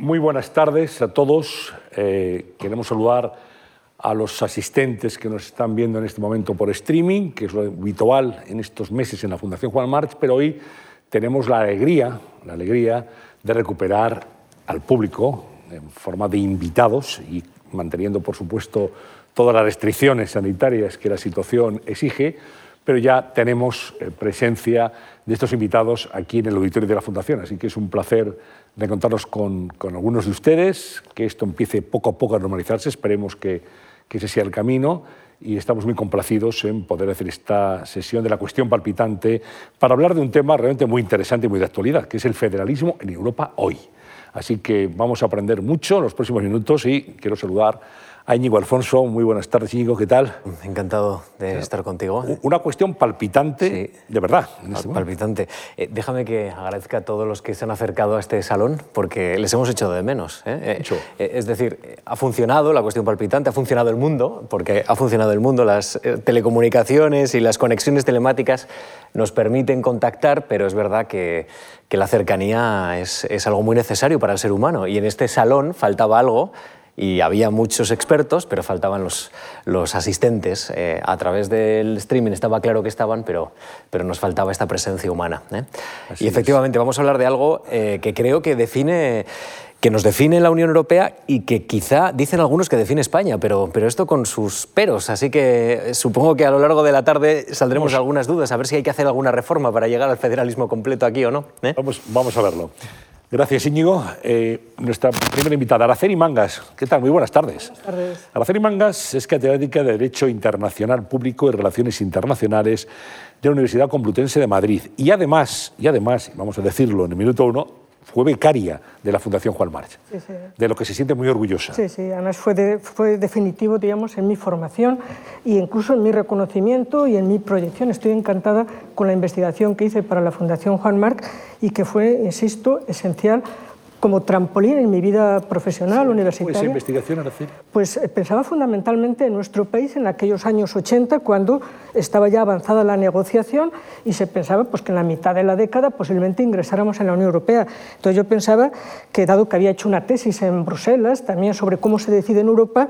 Muy buenas tardes a todos. Eh, queremos saludar a los asistentes que nos están viendo en este momento por streaming, que es lo habitual en estos meses en la Fundación Juan March, pero hoy tenemos la alegría, la alegría de recuperar al público en forma de invitados y manteniendo, por supuesto, todas las restricciones sanitarias que la situación exige, pero ya tenemos eh, presencia de estos invitados aquí en el auditorio de la Fundación, así que es un placer reencontrarnos con, con algunos de ustedes, que esto empiece poco a poco a normalizarse, esperemos que, que ese sea el camino y estamos muy complacidos en poder hacer esta sesión de la cuestión palpitante para hablar de un tema realmente muy interesante y muy de actualidad, que es el federalismo en Europa hoy. Así que vamos a aprender mucho en los próximos minutos y quiero saludar a Íñigo Alfonso. Muy buenas tardes, Íñigo, ¿qué tal? Encantado de estar contigo. Una cuestión palpitante, de verdad. Este palpitante. Eh, déjame que agradezca a todos los que se han acercado a este salón, porque les hemos echado de menos. ¿eh? Eh, es decir, ha funcionado la cuestión palpitante, ha funcionado el mundo, porque ha funcionado el mundo. Las telecomunicaciones y las conexiones telemáticas nos permiten contactar, pero es verdad que, que la cercanía es, es algo muy necesario para el ser humano. Y en este salón faltaba algo y había muchos expertos, pero faltaban los, los asistentes. Eh, a través del streaming estaba claro que estaban, pero, pero nos faltaba esta presencia humana. ¿eh? Y efectivamente vamos a hablar de algo eh, que creo que define que nos define la Unión Europea y que quizá dicen algunos que define España, pero, pero esto con sus peros. Así que supongo que a lo largo de la tarde saldremos algunas dudas, a ver si hay que hacer alguna reforma para llegar al federalismo completo aquí o no. Vamos, vamos a verlo. Gracias, Íñigo. Eh, nuestra primera invitada, Araceli Mangas. ¿Qué tal? Muy buenas tardes. Buenas tardes. Araceli Mangas es catedrática de Derecho Internacional Público y Relaciones Internacionales de la Universidad Complutense de Madrid. Y además, y además, vamos a decirlo en el minuto uno, fue becaria de la Fundación Juan March, sí, sí. de lo que se siente muy orgullosa. Sí, sí, además fue, fue definitivo, digamos, en mi formación e incluso en mi reconocimiento y en mi proyección. Estoy encantada con la investigación que hice para la Fundación Juan March y que fue, insisto, esencial como trampolín en mi vida profesional sí, universitaria. ¿Fue esa investigación, Araceli? Pues eh, pensaba fundamentalmente en nuestro país en aquellos años 80, cuando estaba ya avanzada la negociación y se pensaba pues, que en la mitad de la década posiblemente ingresáramos en la Unión Europea. Entonces yo pensaba que, dado que había hecho una tesis en Bruselas también sobre cómo se decide en Europa,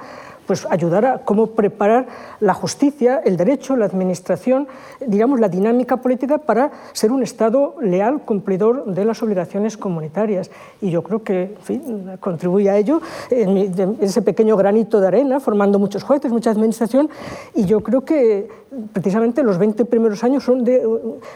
pues ayudar a cómo preparar la justicia, el derecho, la administración, digamos, la dinámica política para ser un Estado leal, cumplidor de las obligaciones comunitarias. Y yo creo que, fin, contribuye a ello en, ese pequeño granito de arena, formando muchos jueces, mucha administración, y yo creo que precisamente los 20 primeros años son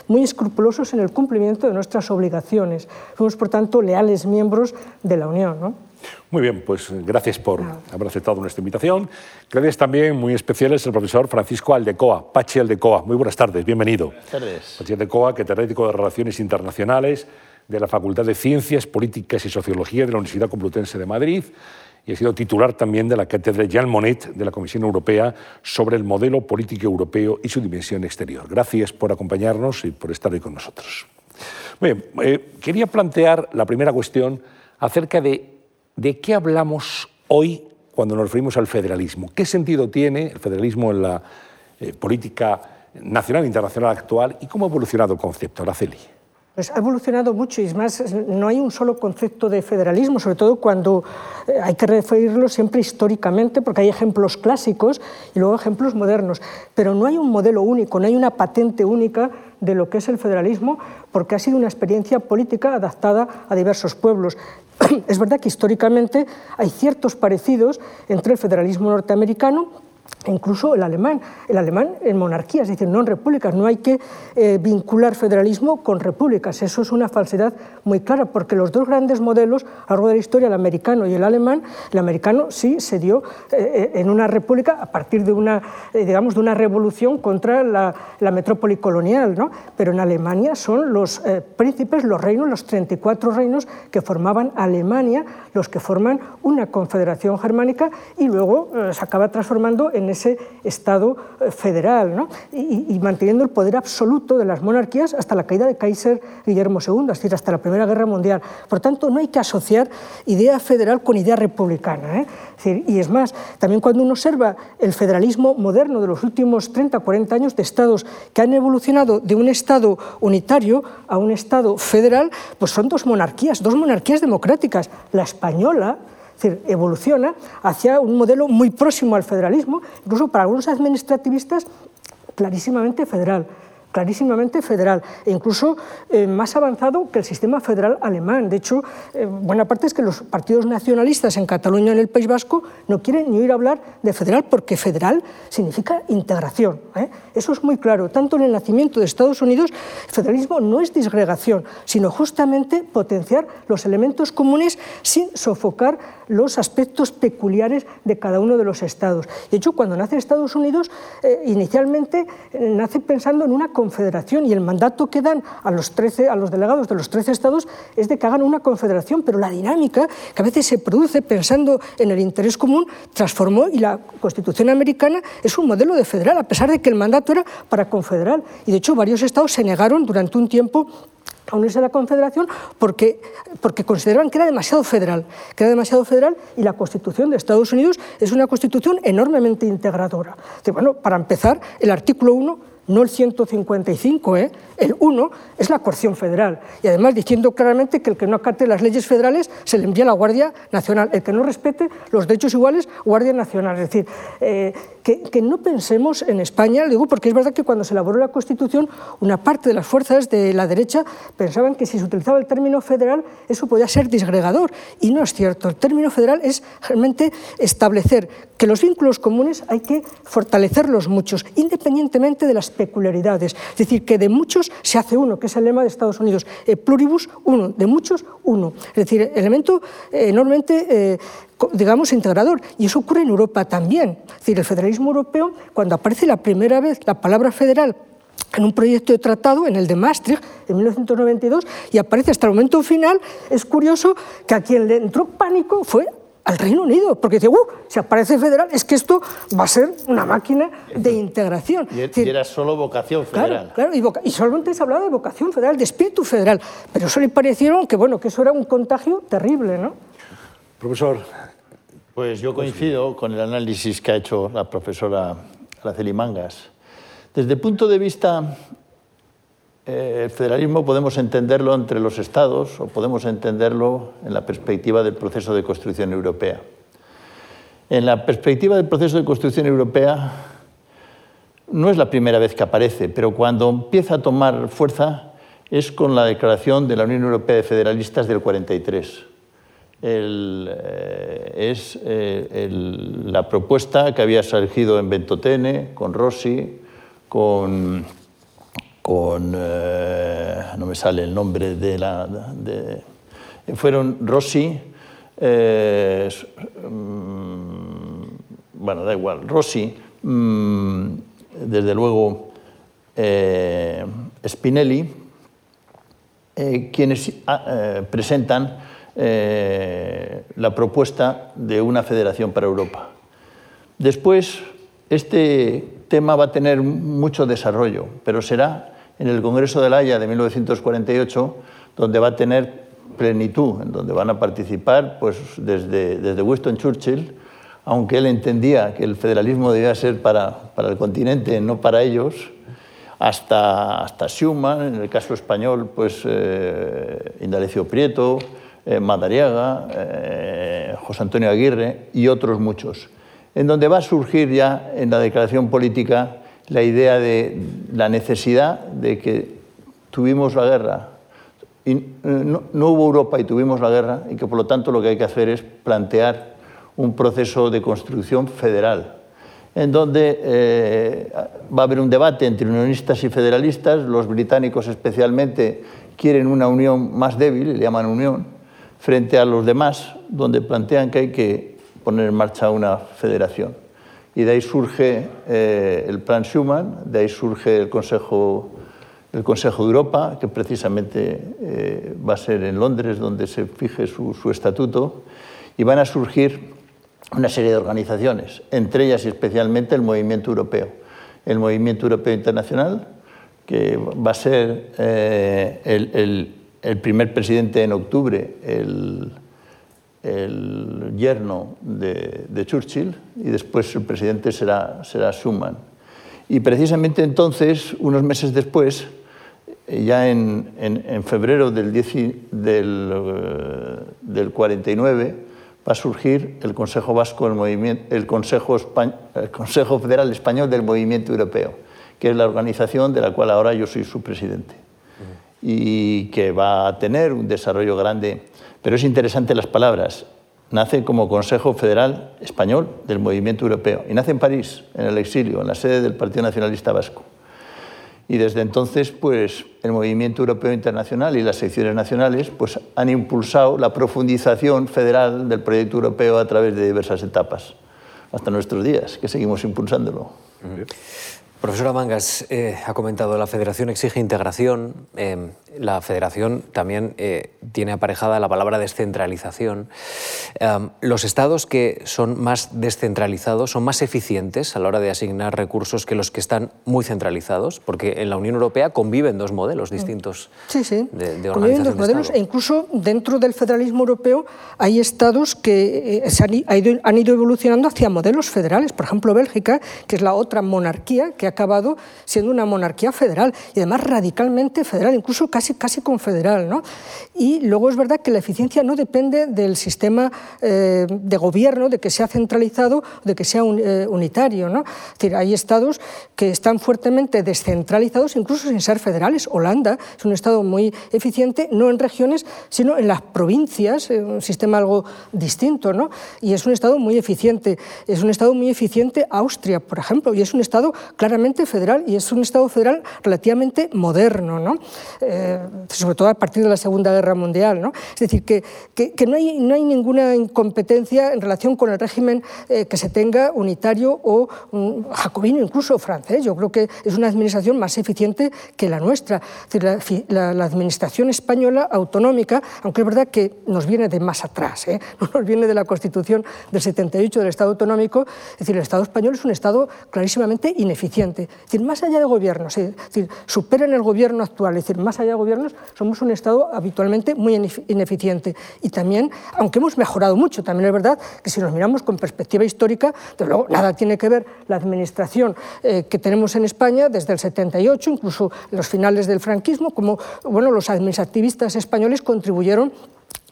muy escrupulosos en el cumplimiento de nuestras obligaciones. Fuimos, por tanto, leales miembros de la Unión. ¿no? Muy bien, pues gracias por haber aceptado nuestra invitación. Gracias también muy especiales al profesor Francisco Aldecoa, Pachi Aldecoa. Muy buenas tardes, bienvenido. Buenas tardes. Pachi Aldecoa, catedrático de Relaciones Internacionales de la Facultad de Ciencias Políticas y Sociología de la Universidad Complutense de Madrid y ha sido titular también de la cátedra Jean Monnet de la Comisión Europea sobre el modelo político europeo y su dimensión exterior. Gracias por acompañarnos y por estar hoy con nosotros. Bien, eh, quería plantear la primera cuestión acerca de ¿de qué hablamos hoy cuando nos referimos al federalismo? ¿Qué sentido tiene el federalismo en la eh, política nacional e internacional actual y cómo ha evolucionado el concepto, Araceli? Pues ha evolucionado mucho y es más, no hay un solo concepto de federalismo, sobre todo cuando eh, hay que referirlo siempre históricamente, porque hay ejemplos clásicos y luego ejemplos modernos, pero no hay un modelo único, no hay una patente única de lo que es el federalismo, porque ha sido una experiencia política adaptada a diversos pueblos. Es verdad que históricamente hay ciertos parecidos entre el federalismo norteamericano incluso el alemán, el alemán en monarquías, es decir, no en repúblicas. No hay que eh, vincular federalismo con repúblicas. Eso es una falsedad muy clara, porque los dos grandes modelos a lo largo de la historia, el americano y el alemán, el americano sí se dio eh, en una república a partir de una, eh, digamos, de una revolución contra la, la metrópoli colonial, ¿no? pero en Alemania son los eh, príncipes, los reinos, los 34 reinos que formaban Alemania, los que forman una confederación germánica y luego eh, se acaba transformando en ese Estado eh, federal y, manteniendo el poder absoluto de las monarquías hasta la caída de Kaiser Guillermo II, es decir, hasta la Primera Guerra Mundial. Por tanto, no hay que asociar idea federal con idea republicana. ¿eh? y es más, también cuando uno observa el federalismo moderno de los últimos 30, 40 años de estados que han evolucionado de un Estado unitario a un Estado federal, pues son dos monarquías, dos monarquías democráticas. La española, evoluciona hacia un modelo muy próximo al federalismo, incluso para algunos administrativistas clarísimamente federal clarísimamente federal e incluso eh, más avanzado que el sistema federal alemán. De hecho, eh, buena parte es que los partidos nacionalistas en Cataluña y en el País Vasco no quieren ni oír hablar de federal porque federal significa integración. ¿eh? Eso es muy claro. Tanto en el nacimiento de Estados Unidos, federalismo no es disgregación, sino justamente potenciar los elementos comunes sin sofocar los aspectos peculiares de cada uno de los estados. De hecho, cuando nace Estados Unidos, inicialmente nace pensando en una confederación y el mandato que dan a los, 13, a los delegados de los 13 estados es de que hagan una confederación, pero la dinámica que a veces se produce pensando en el interés común transformó y la Constitución americana es un modelo de federal, a pesar de que el mandato era para confederal. Y de hecho varios estados se negaron durante un tiempo a unirse a la Confederación porque, porque consideraban que era demasiado federal, que era demasiado federal y la Constitución de Estados Unidos es una Constitución enormemente integradora. bueno, para empezar, el artículo 1 no el 155, ¿eh? el 1 es la coerción federal. Y además diciendo claramente que el que no acate las leyes federales se le envía a la Guardia Nacional, el que no respete los derechos iguales, Guardia Nacional. Es decir, eh, que, no pensemos en España, digo porque es verdad que cuando se elaboró la Constitución, una parte de las fuerzas de la derecha pensaban que si se utilizaba el término federal, eso podía ser disgregador. Y no es cierto. El término federal es realmente establecer que los vínculos comunes hay que fortalecerlos muchos, independientemente de las peculiaridades. Es decir, que de muchos se hace uno, que es el lema de Estados Unidos. E pluribus, uno. De muchos, uno. Es decir, elemento eh, enormemente eh, digamos, integrador. Y eso ocurre en Europa también. Es decir, el federalismo europeo, cuando aparece la primera vez la palabra federal en un proyecto de tratado, en el de Maastricht, en 1992, y aparece hasta el momento final, es curioso que a quien le entró pánico fue al Reino Unido, porque dice, uh, si aparece federal, es que esto va a ser una máquina de integración. Y, era solo vocación federal. Claro, y, y, solamente se hablaba de vocación federal, de espíritu federal, pero eso le parecieron que, bueno, que eso era un contagio terrible, ¿no? Profesor, pues yo coincido con el análisis que ha hecho la profesora Araceli Mangas. Desde el punto de vista eh, el federalismo podemos entenderlo entre los estados o podemos entenderlo en la perspectiva del proceso de construcción europea. En la perspectiva del proceso de construcción europea no es la primera vez que aparece, pero cuando empieza a tomar fuerza es con la declaración de la Unión Europea de Federalistas del 43 eh, es eh, la propuesta que había surgido en Ventotene, con Rossi, con, con eh, no me sale el nombre de la... fueron Rossi, mm, bueno, da igual, Rossi, mm, desde luego Spinelli, quienes ah, presentan eh, la propuesta de una federación para Europa. Después, este tema va a tener mucho desarrollo, pero será en el Congreso de la Haya de 1948 donde va a tener plenitud, en donde van a participar pues, desde, desde Winston Churchill, aunque él entendía que el federalismo debía ser para, para el continente, no para ellos, hasta, hasta Schuman, en el caso español, pues eh, Indalecio Prieto, eh, Madariaga, eh, José Antonio Aguirre y otros muchos, en donde va a surgir ya en la declaración política la idea de la necesidad de que tuvimos la guerra, y eh, no, hubo Europa y tuvimos la guerra, y que por lo tanto lo que hay que hacer es plantear un proceso de construcción federal, en donde va a haber un debate entre unionistas y federalistas, los británicos especialmente quieren una unión más débil, le llaman unión, frente a los demás, donde plantean que hay que poner en marcha una federación. Y de ahí surge eh, el Plan Schuman, de ahí surge el Consejo, el Consejo de Europa, que precisamente eh, va a ser en Londres donde se fije su, estatuto, y van a surgir una serie de organizaciones, entre ellas y especialmente el movimiento europeo. El movimiento europeo internacional, que va a ser eh, el, primer presidente en octubre, el, yerno de, Churchill, y después el presidente será, será Schuman. Y precisamente entonces, unos meses después, ya en, febrero del, del, del 49, va a surgir el Consejo Vasco, el, movimiento, el, Consejo el Consejo Federal Español del Movimiento Europeo, que es la organización de la cual ahora yo soy su presidente y que va a tener un desarrollo grande. Pero es interesante las palabras. Nace como Consejo Federal Español del Movimiento Europeo y nace en París, en el exilio, en la sede del Partido Nacionalista Vasco y desde entonces pues, el movimiento europeo internacional y las secciones nacionales pues, han impulsado la profundización federal del proyecto europeo a través de diversas etapas, hasta nuestros días, que seguimos impulsándolo. Profesora Mangas, eh, ha comentado la federación exige integración. Eh, la federación también eh, tiene aparejada la palabra descentralización. los estados que son más descentralizados son más eficientes a la hora de asignar recursos que los que están muy centralizados, porque en la Unión Europea conviven dos modelos distintos sí, sí. de, conviven dos modelos e incluso dentro del federalismo europeo hay estados que han ido evolucionando hacia modelos federales. Por ejemplo, Bélgica, que es la otra monarquía que ha acabado siendo una monarquía federal y además radicalmente federal, incluso casi, casi confederal. ¿no? Y luego es verdad que la eficiencia no depende del sistema eh, de gobierno, de que sea centralizado, de que sea eh, unitario. ¿no? Es decir, hay estados que están fuertemente descentralizados, incluso sin ser federales. Holanda es un estado muy eficiente, no en regiones, sino en las provincias, eh, un sistema algo distinto. ¿no? Y es un estado muy eficiente. Es un estado muy eficiente Austria, por ejemplo, y es un estado claramente federal y es un Estado federal relativamente moderno, ¿no? Eh, sobre todo a partir de la Segunda Guerra Mundial. ¿no? Es decir, que, que, no, hay, no hay ninguna incompetencia en relación con el régimen eh, que se tenga unitario o jacobino, incluso francés. Yo creo que es una administración más eficiente que la nuestra. la, la, administración española autonómica, aunque es verdad que nos viene de más atrás, ¿eh? no nos viene de la Constitución del 78 del Estado autonómico, es decir, el Estado español es un Estado clarísimamente ineficiente es decir, más allá de gobiernos, es decir, superen el gobierno actual, es decir, más allá de gobiernos, somos un Estado habitualmente muy ineficiente. Y también, aunque hemos mejorado mucho, también es verdad que si nos miramos con perspectiva histórica, desde luego nada tiene que ver la administración eh, que tenemos en España desde el 78, incluso los finales del franquismo, como bueno, los administrativistas españoles contribuyeron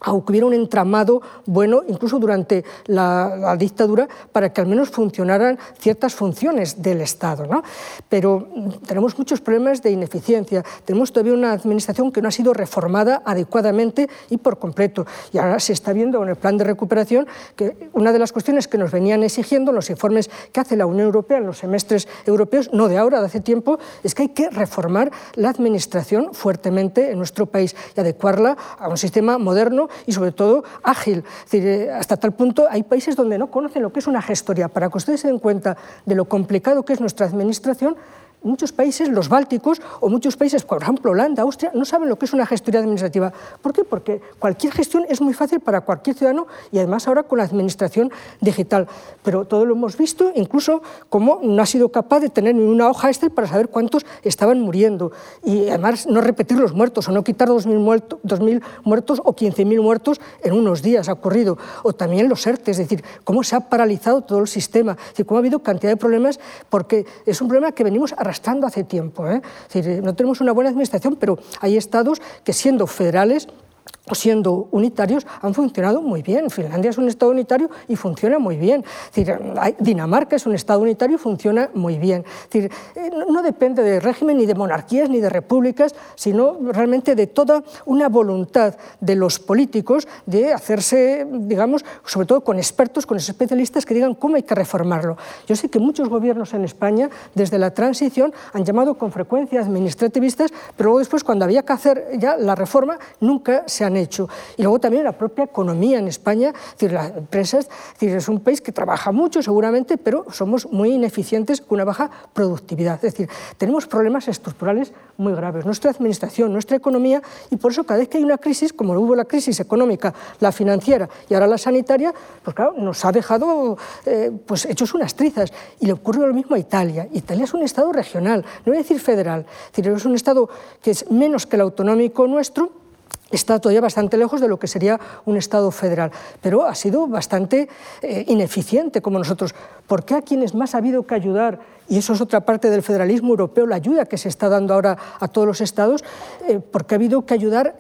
aunque hubiera un entramado bueno, incluso durante la, dictadura, para que al menos funcionaran ciertas funciones del Estado. ¿no? Pero tenemos muchos problemas de ineficiencia, tenemos todavía una administración que no ha sido reformada adecuadamente y por completo. Y ahora se está viendo en el plan de recuperación que una de las cuestiones que nos venían exigiendo los informes que hace la Unión Europea en los semestres europeos, no de ahora, de hace tiempo, es que hay que reformar la administración fuertemente en nuestro país y adecuarla a un sistema moderno y sobre todo ágil. Eh, hasta tal punto hay países donde no conocen lo que es una gestoría. Para que ustedes se den cuenta de lo complicado que es nuestra administración, muchos países, los bálticos o muchos países, por ejemplo Holanda, Austria, no saben lo que es una gestoría administrativa. ¿Por qué? Porque cualquier gestión es muy fácil para cualquier ciudadano y además ahora con la administración digital. Pero todo lo hemos visto, incluso como no ha sido capaz de tener ni una hoja Excel para saber cuántos estaban muriendo y además no repetir los muertos o no quitar 2.000 muertos, 2000 muertos o 15.000 muertos en unos días ha ocurrido. O también los ERTE, es decir, cómo se ha paralizado todo el sistema, es decir, cómo ha habido cantidad de problemas porque es un problema que venimos a arrastrando hace tiempo. ¿eh? decir, no tenemos una buena administración, pero hay estados que siendo federales siendo unitarios han funcionado muy bien. Finlandia es un Estado unitario y funciona muy bien. Dinamarca es un Estado unitario y funciona muy bien. Eh, no depende de régimen ni de monarquías ni de repúblicas, sino realmente de toda una voluntad de los políticos de hacerse, digamos, sobre todo con expertos, con especialistas que digan cómo hay que reformarlo. Yo sé que muchos gobiernos en España, desde la transición, han llamado con frecuencia administrativistas, pero luego después, cuando había que hacer ya la reforma, nunca se han hecho. Y luego también la propia economía en España, las empresas, es, un país que trabaja mucho seguramente, pero somos muy ineficientes con una baja productividad. Es decir, tenemos problemas estructurales muy graves. Nuestra administración, nuestra economía, y por eso cada vez que hay una crisis, como hubo la crisis económica, la financiera y ahora la sanitaria, pues claro, nos ha dejado eh, pues hechos unas trizas. Y le ocurre lo mismo a Italia. Italia es un Estado regional, no voy a decir federal, es un Estado que es menos que el autonómico nuestro, está todavía bastante lejos de lo que sería un Estado federal, pero ha sido bastante eh, ineficiente como nosotros. ¿Por qué a quienes más ha habido que ayudar, y eso es otra parte del federalismo europeo, la ayuda que se está dando ahora a todos los Estados, eh, porque ha habido que ayudar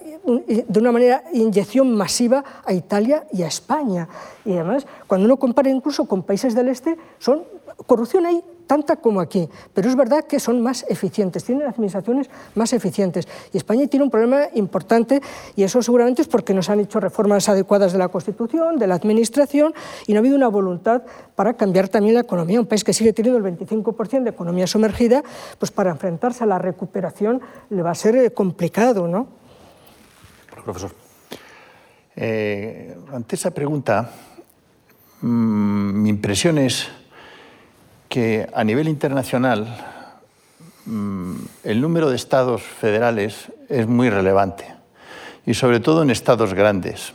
eh, de una manera, inyección masiva a Italia y a España? Y además, cuando uno compara incluso con países del este, son corrupción ahí tanta como aquí, pero es verdad que son más eficientes, tienen administraciones más eficientes. Y España tiene un problema importante y eso seguramente es porque no se han hecho reformas adecuadas de la Constitución, de la Administración y no ha habido una voluntad para cambiar también la economía. Un país que sigue teniendo el 25% de economía sumergida, pues para enfrentarse a la recuperación le va a ser eh, complicado, ¿no? Profesor. Eh, ante esa pregunta, mmm, mi impresión es que a nivel internacional mm, el número de estados federales es muy relevante y sobre todo en estados grandes.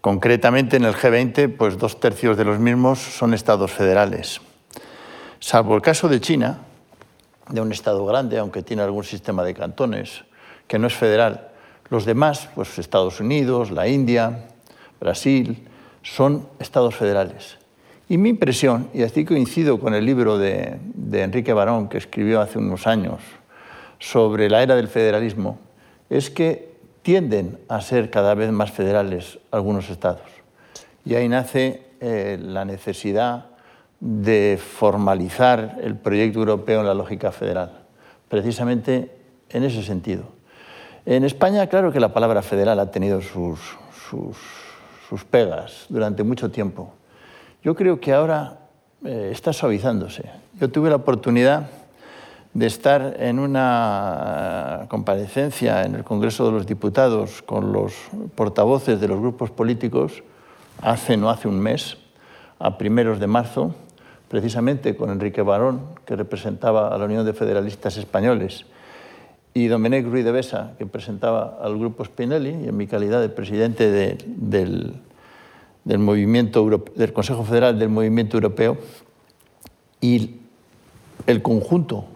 Concretamente en el G20, pues dos tercios de los mismos son estados federales. Salvo el caso de China, de un estado grande, aunque tiene algún sistema de cantones, que no es federal. Los demás, pues Estados Unidos, la India, Brasil, son estados federales. Y mi impresión, y así coincido con el libro de, Enrique Barón que escribió hace unos años sobre la era del federalismo, es que tienden a ser cada vez más federales algunos estados. Y ahí nace eh, la necesidad de formalizar el proyecto europeo en la lógica federal, precisamente en ese sentido. En España, claro que la palabra federal ha tenido sus, sus pegas durante mucho tiempo. Yo creo que ahora eh, está suavizándose. Yo tuve la oportunidad de estar en una comparecencia en el Congreso de los Diputados con los portavoces de los grupos políticos hace no hace un mes, a primeros de marzo, precisamente con Enrique Barón, que representaba a la Unión de Federalistas Españoles, y Domenech Ruiz de Besa, que presentaba al grupo Spinelli, y en mi calidad de presidente del, del, movimiento del Consejo Federal del Movimiento Europeo y el conjunto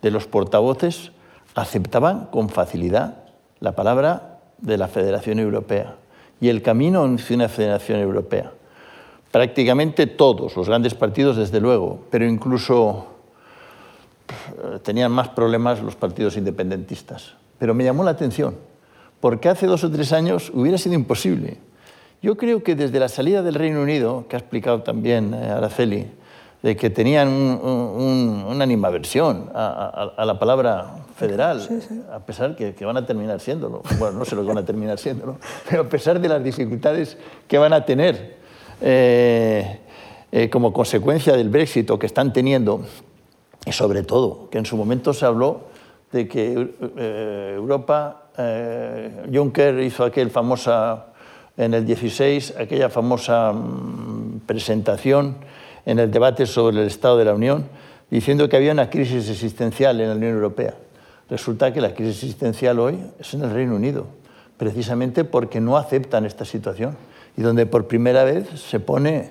de los portavoces aceptaban con facilidad la palabra de la Federación Europea y el camino hacia una Federación Europea. Prácticamente todos, los grandes partidos desde luego, pero incluso eh, tenían más problemas los partidos independentistas. Pero me llamó la atención, porque hace dos o tres años hubiera sido imposible yo creo que desde la salida del Reino Unido, que ha explicado también eh, Araceli, de que tenían una animaversión a, la palabra federal, a pesar que, que van a terminar siéndolo. Bueno, no sé lo que van a terminar siéndolo, pero a pesar de las dificultades que van a tener eh, eh, como consecuencia del Brexit que están teniendo, y sobre todo que en su momento se habló de que Europa, Juncker hizo aquel famosa en el 16 aquella famosa mm, presentación en el debate sobre el Estado de la Unión, diciendo que había una crisis existencial en la Unión Europea. Resulta que la crisis existencial hoy es en el Reino Unido, precisamente porque no aceptan esta situación y donde por primera vez se pone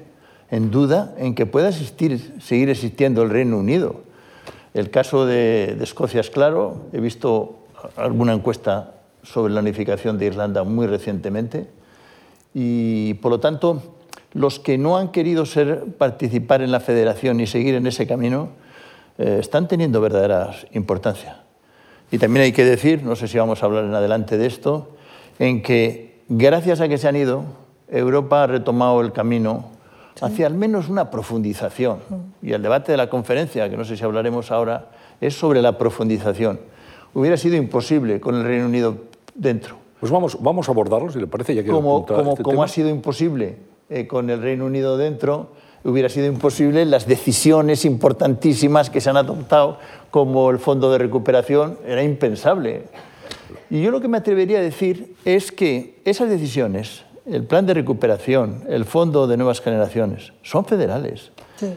en duda en que pueda existir, seguir existiendo el Reino Unido. El caso de, de Escocia es claro, he visto alguna encuesta sobre la unificación de Irlanda muy recientemente, y por lo tanto, los que no han querido ser, participar en la federación y seguir en ese camino eh, están teniendo verdadera importancia. Y también hay que decir, no sé si vamos a hablar en adelante de esto, en que gracias a que se han ido, Europa ha retomado el camino hacia al menos una profundización. Y el debate de la conferencia, que no sé si hablaremos ahora, es sobre la profundización. Hubiera sido imposible con el Reino Unido dentro. Pues vamos, vamos a abordarlo, si le parece, ya que Como, como, este como ha sido imposible eh, con el Reino Unido dentro, hubiera sido imposible las decisiones importantísimas que se han adoptado, como el Fondo de Recuperación, era impensable. Y yo lo que me atrevería a decir es que esas decisiones, el plan de recuperación, el fondo de nuevas generaciones, son federales.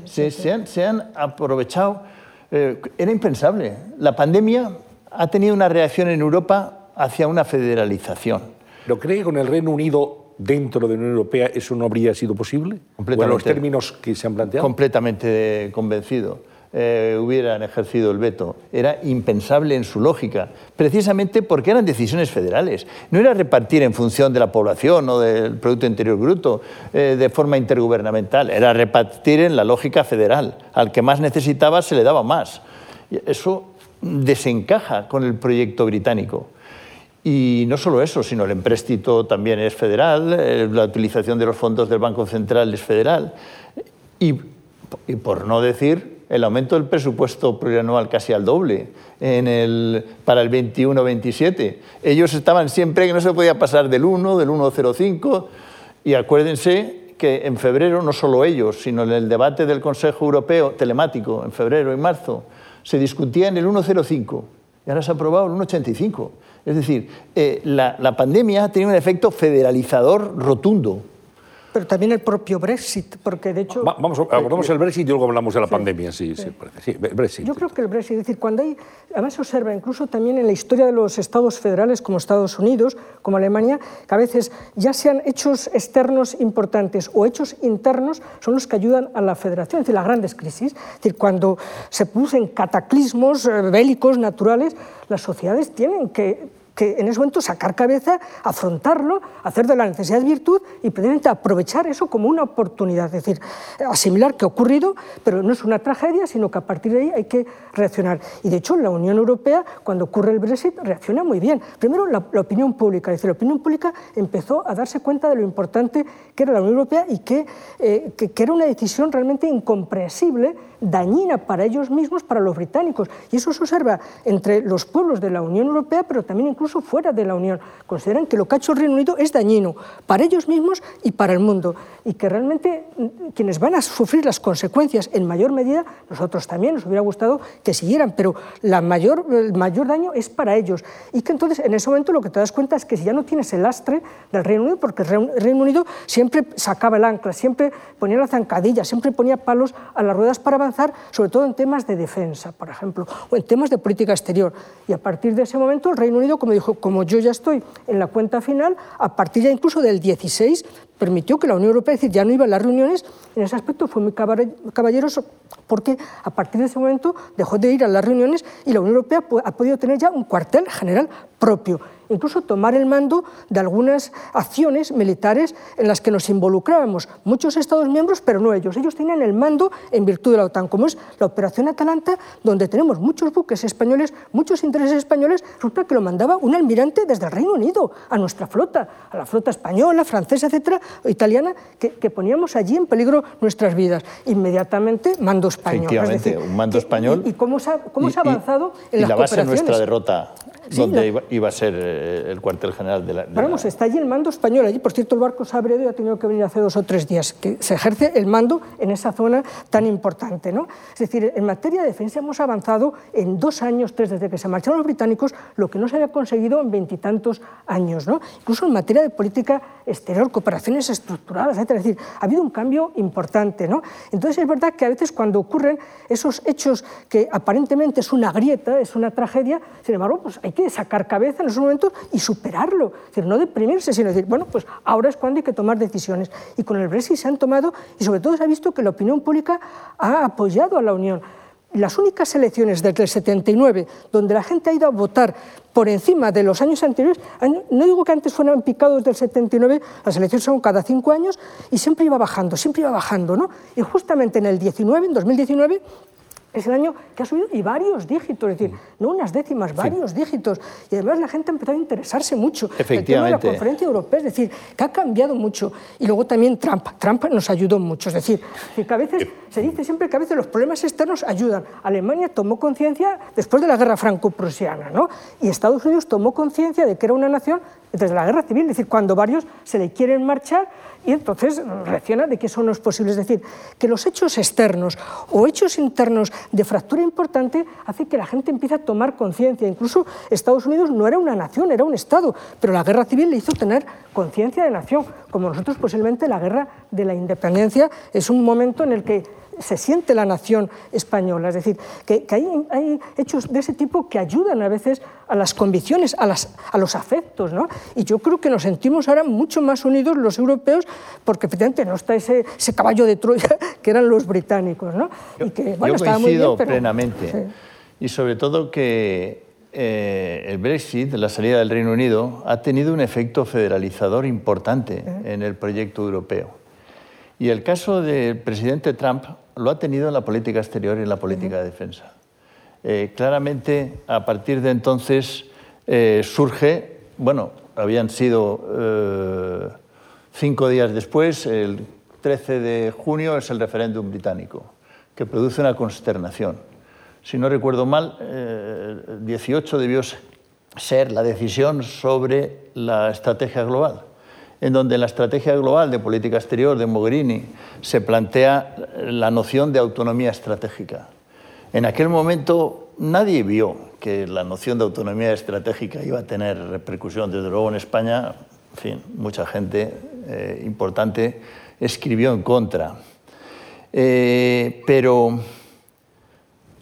se, han, aprovechado, eh, era impensable. La pandemia ha tenido una reacción en Europa hacia una federalización. ¿Pero cree que con el Reino Unido dentro de la Unión Europea eso no habría sido posible? Completamente. en los términos que se han planteado? Completamente convencido. Eh, hubieran ejercido el veto. Era impensable en su lógica, precisamente porque eran decisiones federales. No era repartir en función de la población o del Producto Interior Bruto eh, de forma intergubernamental, era repartir en la lógica federal. Al que más necesitaba se le daba más. Eso desencaja con el proyecto británico. Y no solo eso, sino el empréstito también es federal, eh, la utilización de los fondos del Banco Central es federal. Y, y por no decir el aumento del presupuesto plurianual casi al doble en el, para el 21-27. Ellos estaban siempre que no se podía pasar del 1, del 1,05 y acuérdense que en febrero no solo ellos, sino en el debate del Consejo Europeo telemático en febrero y marzo, se discutía en el 1,05 y ahora se ha aprobado el 1,85. Es decir, eh, la, la pandemia tenido un efecto federalizador rotundo pero también el propio Brexit, porque de hecho... vamos, abordamos el Brexit y luego hablamos de la pandemia, sí, sí. sí, Brexit. Yo creo que el Brexit, es decir, cuando hay, además se observa incluso también en la historia de los estados federales como Estados Unidos, como Alemania, que a veces ya sean hechos externos importantes o hechos internos son los que ayudan a la federación, es decir, las grandes crisis, es decir, cuando se producen cataclismos eh, bélicos naturales, las sociedades tienen que que en ese momento sacar cabeza, afrontarlo, hacer de la necesidad virtud y precisamente aprovechar eso como una oportunidad, es decir, asimilar que ha ocurrido, pero no es una tragedia, sino que a partir de ahí hay que reaccionar. Y de hecho, la Unión Europea, cuando ocurre el Brexit, reacciona muy bien. Primero, la, opinión pública, es decir, la opinión pública empezó a darse cuenta de lo importante que era la Unión Europea y eh, que, que era una decisión realmente incomprensible, dañina para ellos mismos, para los británicos. Y eso se observa entre los pueblos de la Unión Europea, pero también incluso fuera de la Unión. Consideran que lo que ha hecho el Reino Unido es dañino para ellos mismos y para el mundo y que realmente mm, quienes van a sufrir las consecuencias en mayor medida, nosotros también nos hubiera gustado que siguieran, pero la mayor, el mayor daño es para ellos. Y que entonces en ese momento lo que te das cuenta es que si ya no tienes el lastre del Reino Unido, porque el Reino Unido siempre sacaba el ancla, siempre ponía la zancadilla, siempre ponía palos a las ruedas para avanzar, sobre todo en temas de defensa, por ejemplo, o en temas de política exterior. Y a partir de ese momento el Reino Unido, como como yo ya estoy en la cuenta final, a partir ya incluso del 16 permitió que la Unión Europea, es decir, ya no iba a las reuniones, en ese aspecto fue muy caballeroso, porque a partir de ese momento dejó de ir a las reuniones y la Unión Europea ha podido tener ya un cuartel general propio incluso tomar el mando de algunas acciones militares en las que nos involucrábamos, muchos Estados miembros, pero no ellos. Ellos tenían el mando en virtud de la OTAN, como es la Operación Atalanta, donde tenemos muchos buques españoles, muchos intereses españoles, resulta que lo mandaba un almirante desde el Reino Unido a nuestra flota, a la flota española, francesa, etcétera, italiana, que, poníamos allí en peligro nuestras vidas. Inmediatamente, mando español. Efectivamente, un mando español. ¿Y, cómo, se ha, cómo se ha avanzado en y la base de nuestra derrota donde iba, a ser eh, el cuartel general de la... vamos, está allí el mando español. Allí, por cierto, el barco Sabredo y ha tenido que venir hace dos o tres días, que se ejerce el mando en esa zona tan importante. ¿no? Es decir, en materia de defensa hemos avanzado en dos años, tres, desde que se marcharon los británicos, lo que no se había conseguido en veintitantos años. ¿no? Incluso en materia de política exterior, cooperaciones estructuradas, etc. Es decir, ha habido un cambio importante. ¿no? Entonces, es verdad que a veces cuando ocurren esos hechos que aparentemente es una grieta, es una tragedia, sin embargo, pues hay que sacar cabeza en esos momentos y superarlo. Es no deprimirse, sino decir, bueno, pues ahora es cuando hay que tomar decisiones. Y con el Brexit se han tomado, y sobre todo se ha visto que la opinión pública ha apoyado a la Unión. Las únicas elecciones desde el 79 donde la gente ha ido a votar por encima de los años anteriores, no digo que antes fueran picados del 79, las elecciones son cada cinco años y siempre iba bajando, siempre iba bajando, ¿no? Y justamente en el 19, en 2019, es el año que ha subido y varios dígitos, es decir, no unas décimas, varios dígitos. Y además la gente ha empezado a interesarse mucho. El tema de la conferencia europea, es decir, que ha cambiado mucho. Y luego también Trump. Trump nos ayudó mucho. Es decir, que a veces se dice siempre que a veces los problemas externos ayudan. Alemania tomó conciencia después de la guerra franco-prusiana, ¿no? Y Estados Unidos tomó conciencia de que era una nación desde la guerra civil, es decir, cuando varios se le quieren marchar y entonces reacciona de que eso no es posible. Es decir, que los hechos externos o hechos internos de fractura importante hacen que la gente empiece a tomar conciencia. Incluso Estados Unidos no era una nación, era un Estado, pero la guerra civil le hizo tener conciencia de nación, como nosotros posiblemente la guerra de la independencia es un momento en el que se siente la nación española. Es decir, que, hay, hechos de ese tipo que ayudan a veces a las convicciones, a, las, a los afectos. ¿no? Y yo creo que nos sentimos ahora mucho más unidos los europeos porque efectivamente no está ese, ese caballo de Troya que eran los británicos. ¿no? Yo, y que, bueno, coincido plenamente. Y sobre todo que eh, el Brexit, la salida del Reino Unido, ha tenido un efecto federalizador importante en el proyecto europeo. Y el caso del presidente Trump lo ha tenido en la política exterior y en la política de defensa. Eh, claramente, a partir de entonces eh, surge, bueno, habían sido eh, cinco días después, el 13 de junio es el referéndum británico, que produce una consternación. Si no recuerdo mal, el 18 debió ser la decisión sobre la estrategia global en donde la estrategia global de política exterior de Mogherini se plantea la noción de autonomía estratégica. En aquel momento nadie vio que la noción de autonomía estratégica iba a tener repercusión. Desde luego en España, mucha gente eh, importante escribió en contra. Eh, pero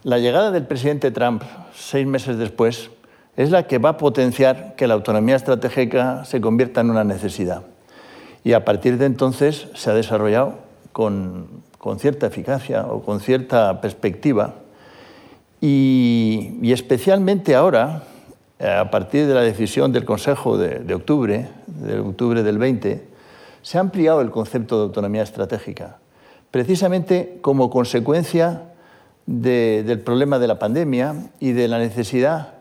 la llegada del presidente Trump seis meses después es la que va a potenciar que la autonomía estratégica se convierta en una necesidad. Y a partir de entonces se ha desarrollado con, cierta eficacia o con cierta perspectiva. Y, especialmente ahora, a partir de la decisión del Consejo de, octubre, de del 20, se ha ampliado el concepto de autonomía estratégica, precisamente como consecuencia del problema de la pandemia y de la necesidad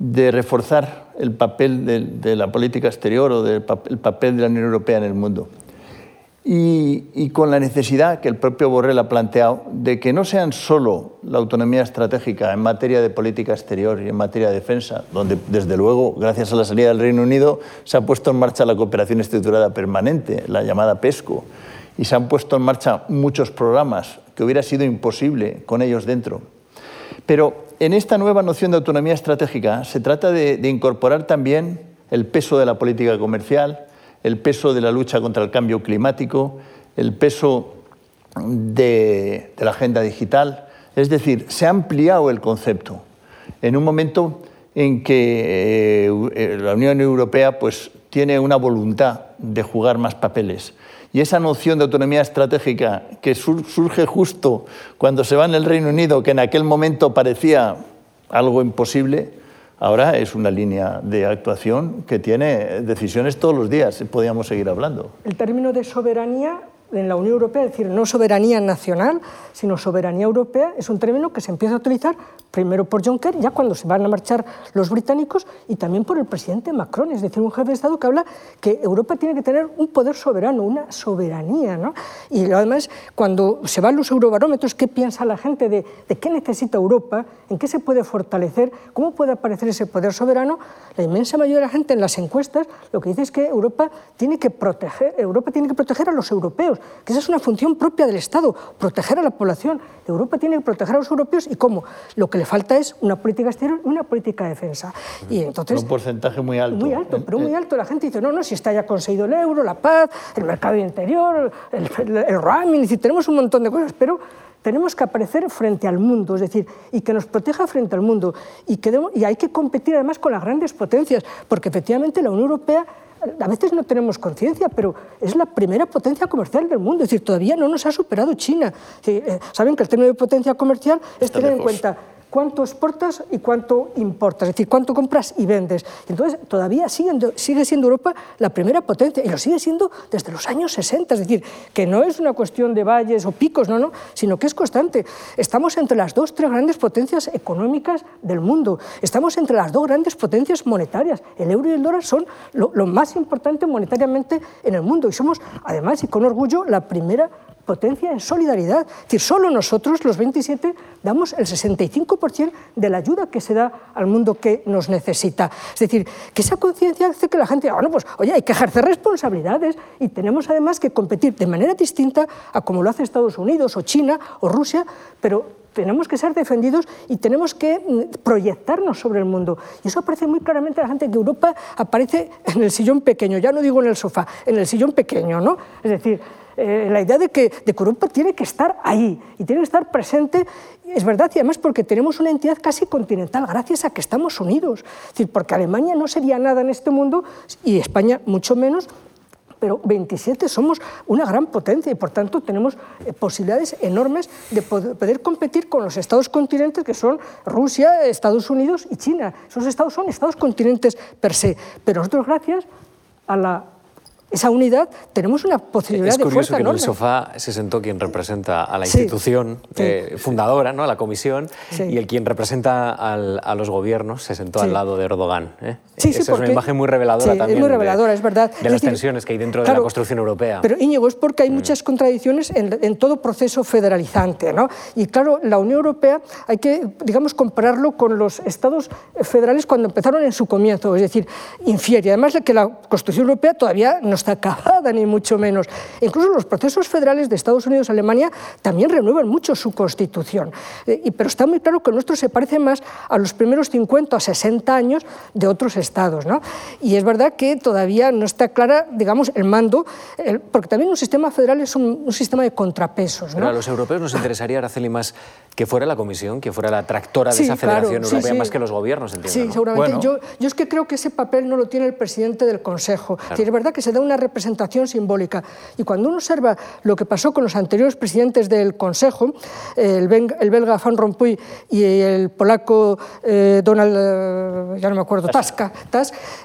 de reforzar el papel de, la política exterior o del el papel de la Unión Europea en el mundo. Y, con la necesidad que el propio Borrell ha planteado de que no sean solo la autonomía estratégica en materia de política exterior y en materia de defensa, donde desde luego, gracias a la salida del Reino Unido, se ha puesto en marcha la cooperación estructurada permanente, la llamada PESCO, y se han puesto en marcha muchos programas que hubiera sido imposible con ellos dentro. Pero en esta nueva noción de autonomía estratégica se trata de, incorporar también el peso de la política comercial, el peso de la lucha contra el cambio climático, el peso de, la agenda digital. Es decir, se ha ampliado el concepto en un momento en que eh, la Unión Europea pues, tiene una voluntad de jugar más papeles. Y esa noción de autonomía estratégica que surge justo cuando se va en el Reino Unido, que en aquel momento parecía algo imposible, ahora es una línea de actuación que tiene decisiones todos los días. Podríamos seguir hablando. El término de soberanía en la Unión Europea, es decir, no soberanía nacional, sino soberanía europea, es un término que se empieza a utilizar primero por Juncker, ya cuando se van a marchar los británicos, y también por el presidente Macron, es decir, un jefe de Estado que habla que Europa tiene que tener un poder soberano, una soberanía. ¿no? Y además, cuando se van los eurobarómetros, ¿qué piensa la gente de, de qué necesita Europa? ¿En qué se puede fortalecer? ¿Cómo puede aparecer ese poder soberano? La inmensa mayoría de la gente en las encuestas lo que dice es que Europa tiene que proteger, Europa tiene que proteger a los europeos que esa es una función propia del Estado, proteger a la población. Europa tiene que proteger a los europeos y cómo. Lo que le falta es una política exterior y una política de defensa. Y entonces, un porcentaje muy alto. Muy alto, pero muy alto. La gente dice, no, no, si está ya conseguido el euro, la paz, el mercado interior, el, el, roaming, tenemos un montón de cosas, pero tenemos que aparecer frente al mundo, es decir, y que nos proteja frente al mundo. Y, que y hay que competir además con las grandes potencias, porque efectivamente la Unión Europea a veces no tenemos conciencia, pero es la primera potencia comercial del mundo. Es decir, todavía no nos ha superado China. Eh, saben que el término de potencia comercial es tener en cuenta cuánto exportas y cuánto importas, es decir, cuánto compras y vendes. Entonces, todavía sigue siendo Europa la primera potencia, y lo sigue siendo desde los años 60, es decir, que no es una cuestión de valles o picos, no, no, sino que es constante. Estamos entre las dos, tres grandes potencias económicas del mundo, estamos entre las dos grandes potencias monetarias. El euro y el dólar son lo, lo más importante monetariamente en el mundo, y somos, además, y con orgullo, la primera potencia en solidaridad. Es decir, solo nosotros, los 27, damos el 65% de la ayuda que se da al mundo que nos necesita. Es decir, que esa conciencia hace que la gente bueno, pues oye, hay que ejercer responsabilidades y tenemos además que competir de manera distinta a como lo hace Estados Unidos o China o Rusia, pero tenemos que ser defendidos y tenemos que mm, proyectarnos sobre el mundo. Y eso aparece muy claramente a la gente que Europa aparece en el sillón pequeño, ya no digo en el sofá, en el sillón pequeño, ¿no? Es decir, eh, la idea de que, de que Europa tiene que estar ahí y tiene que estar presente es verdad, y además porque tenemos una entidad casi continental, gracias a que estamos unidos. Es decir, porque Alemania no sería nada en este mundo, y España mucho menos, pero 27 somos una gran potencia y por tanto tenemos eh, posibilidades enormes de poder, competir con los estados continentes que son Rusia, Estados Unidos y China. Esos estados son estados continentes per se, pero nosotros gracias a la esa unidad, tenemos una posibilidad de fuerza que en el sofá se sentó quien representa a la institución eh, fundadora, ¿no? a la comisión, y el quien representa a los gobiernos se sentó al lado de Erdogan. ¿eh? Sí, Esa es una imagen muy reveladora también. Es muy reveladora, es verdad. De las tensiones que hay dentro de la construcción europea. Pero Íñigo, es porque hay mm. muchas contradicciones en, todo proceso federalizante. ¿no? Y claro, la Unión Europea hay que, digamos, compararlo con los estados federales cuando empezaron en su comienzo, es decir, infiere. Además de que la construcción europea todavía no está acabada, ni mucho menos. Incluso los procesos federales de Estados Unidos y Alemania también renuevan mucho su constitución. Eh, pero está muy claro que el nuestro se parece más a los primeros 50 o 60 años de otros estados. ¿no? Y es verdad que todavía no está clara, digamos, el mando, porque también un sistema federal es un, sistema de contrapesos. Pero a los europeos nos interesaría, Araceli, más que fuera la Comisión, que fuera la tractora de esa Federación Europea, más que los gobiernos, entiendo. Sí, seguramente. Yo, yo, es que creo que ese papel no lo tiene el presidente del Consejo. Es verdad que se da una representación simbólica. Y cuando uno observa lo que pasó con los anteriores presidentes del Consejo, el, belga Van Rompuy y el polaco eh, Donald, eh, ya no me acuerdo, Tasca,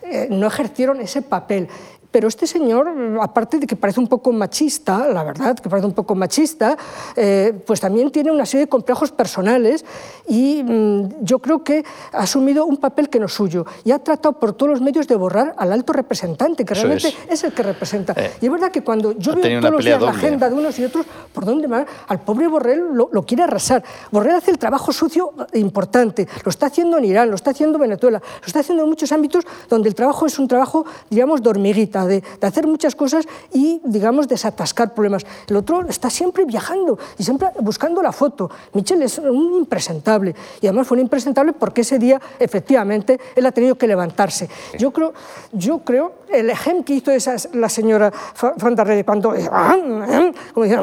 eh, no ejercieron ese papel. Pero este señor, aparte de que parece un poco machista, la verdad, que parece un poco machista, eh, pues también tiene una serie de complejos personales y mm, yo creo que ha asumido un papel que no es suyo y ha tratado por todos los medios de borrar al alto representante, que realmente es. el que representa. Eh, y es verdad que cuando yo veo todos los días la agenda de unos y otros, ¿por dónde va? Al pobre Borrell lo, lo, quiere arrasar. Borrell hace el trabajo sucio importante, lo está haciendo en Irán, lo está haciendo en Venezuela, lo está haciendo en muchos ámbitos donde el trabajo es un trabajo, digamos, de hormiguita de, hacer muchas cosas y, digamos, desatascar problemas. El otro está siempre viajando y siempre buscando la foto. Michel es un impresentable y además fue un impresentable porque ese día, efectivamente, él ha tenido que levantarse. Yo creo, yo creo, el ejemplo que hizo esa, la señora Fontarrede cuando... Eh, ah, eh", como decía.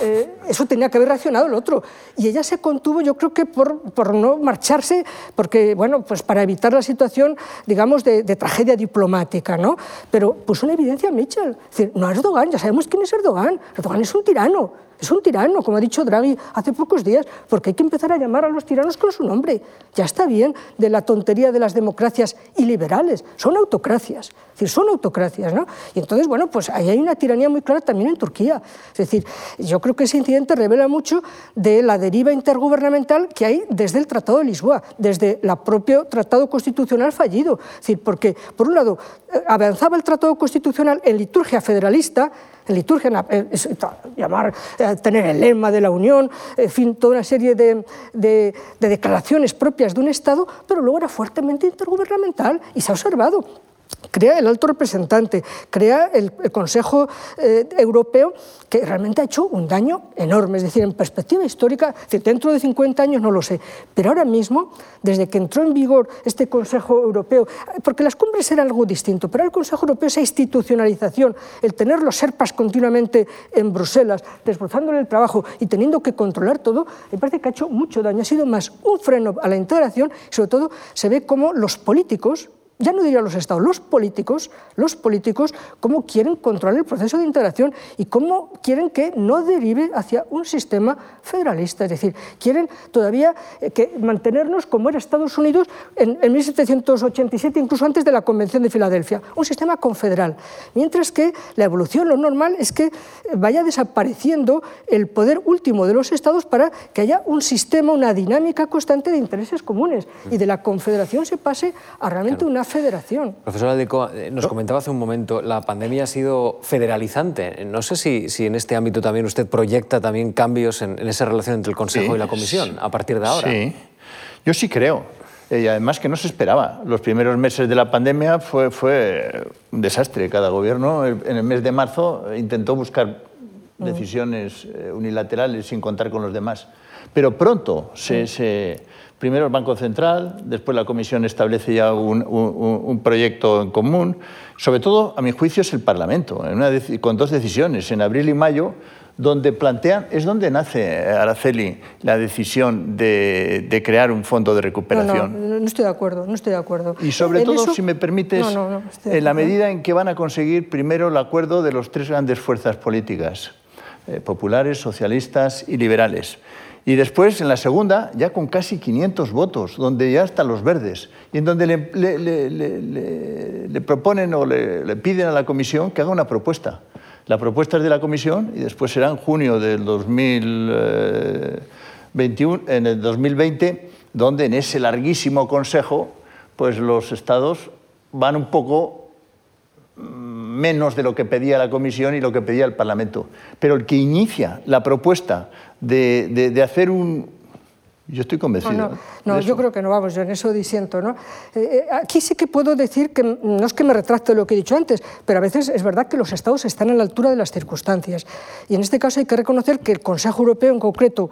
Eh, eso tenía que haber reaccionado el otro. Y ella se contuvo, yo creo que por, por no marcharse, porque, bueno, pues para evitar la situación, digamos, de, de tragedia diplomática, ¿no? Pero pues una evidencia Mitchell. Es decir, no Erdogan, ya sabemos quién es Erdogan. Erdogan es un tirano. Es un tirano, como ha dicho Draghi hace pocos días, porque hay que empezar a llamar a los tiranos con su nombre. Ya está bien de la tontería de las democracias iliberales. Son autocracias. Es decir, son autocracias, ¿no? Y entonces, bueno, pues ahí hay una tiranía muy clara también en Turquía. Es decir, yo creo que ese incidente revela mucho de la deriva intergubernamental que hay desde el Tratado de Lisboa, desde el propio Tratado Constitucional fallido. Es decir, porque, por un lado, eh, avanzaba el Tratado Constitucional en liturgia federalista, liturgia, eh, llamar, eh, tener el lema de la Unión, en fin, toda una serie de, de, declaraciones propias de un Estado, pero luego era fuertemente intergubernamental y se ha observado crea el alto representante, crea el, Consejo eh, Europeo, que realmente ha hecho un daño enorme. Es decir, en perspectiva histórica, dentro de 50 años no lo sé, pero ahora mismo, desde que entró en vigor este Consejo Europeo, porque las cumbres eran algo distinto, pero el Consejo Europeo, esa institucionalización, el tener los serpas continuamente en Bruselas, desbrozándole el trabajo y teniendo que controlar todo, me parece que ha hecho mucho daño. Ha sido más un freno a la integración y sobre todo se ve como los políticos, ya no diría los estados, los políticos, los políticos, cómo quieren controlar el proceso de integración y cómo quieren que no derive hacia un sistema federalista. Es decir, quieren todavía eh, que mantenernos como era Estados Unidos en, 1787, incluso antes de la Convención de Filadelfia, un sistema confederal. Mientras que la evolución, lo normal es que vaya desapareciendo el poder último de los estados para que haya un sistema, una dinámica constante de intereses comunes y de la confederación se pase a realmente una federación. Profesor Aldeco, eh, nos comentaba hace un momento, la pandemia ha sido federalizante. No sé si, si en este ámbito también usted proyecta también cambios en, esa relación entre el Consejo y la Comisión a partir de ahora. Sí, yo sí creo. Eh, y además que no se esperaba. Los primeros meses de la pandemia fue, fue un desastre. Cada gobierno en el mes de marzo intentó buscar mm. decisiones eh, unilaterales sin contar con los demás. Pero pronto se, mm. Primero el Banco Central, después la Comisión establece ya un, proyecto en común. Sobre todo, a mi juicio, es el Parlamento, con dos decisiones, en abril y mayo, donde plantean, es donde nace, Araceli, la decisión de, crear un fondo de recuperación. No, no, estoy de acuerdo, no estoy de acuerdo. Y sobre todo, si me permites, en la medida en que van a conseguir primero el acuerdo de las tres grandes fuerzas políticas, eh, populares, socialistas y liberales. Y después, en la segunda, ya con casi 500 votos, donde ya están los verdes, y en donde le, proponen o le, piden a la comisión que haga una propuesta. La propuesta es de la Comisión y después será en junio del 2021, eh, en el 2020, donde en ese larguísimo Consejo, pues los Estados van un poco mm, menos de lo que pedía la Comisión y lo que pedía el Parlamento. Pero el que inicia la propuesta de hacer un, yo estoy convencido. No, yo creo que no, vamos, yo en eso disiento. ¿no? Eh, eh, aquí sí que puedo decir que no es que me retracte lo que he dicho antes, pero a veces es verdad que los estados están a la altura de las circunstancias. Y en este caso hay que reconocer que el Consejo Europeo en concreto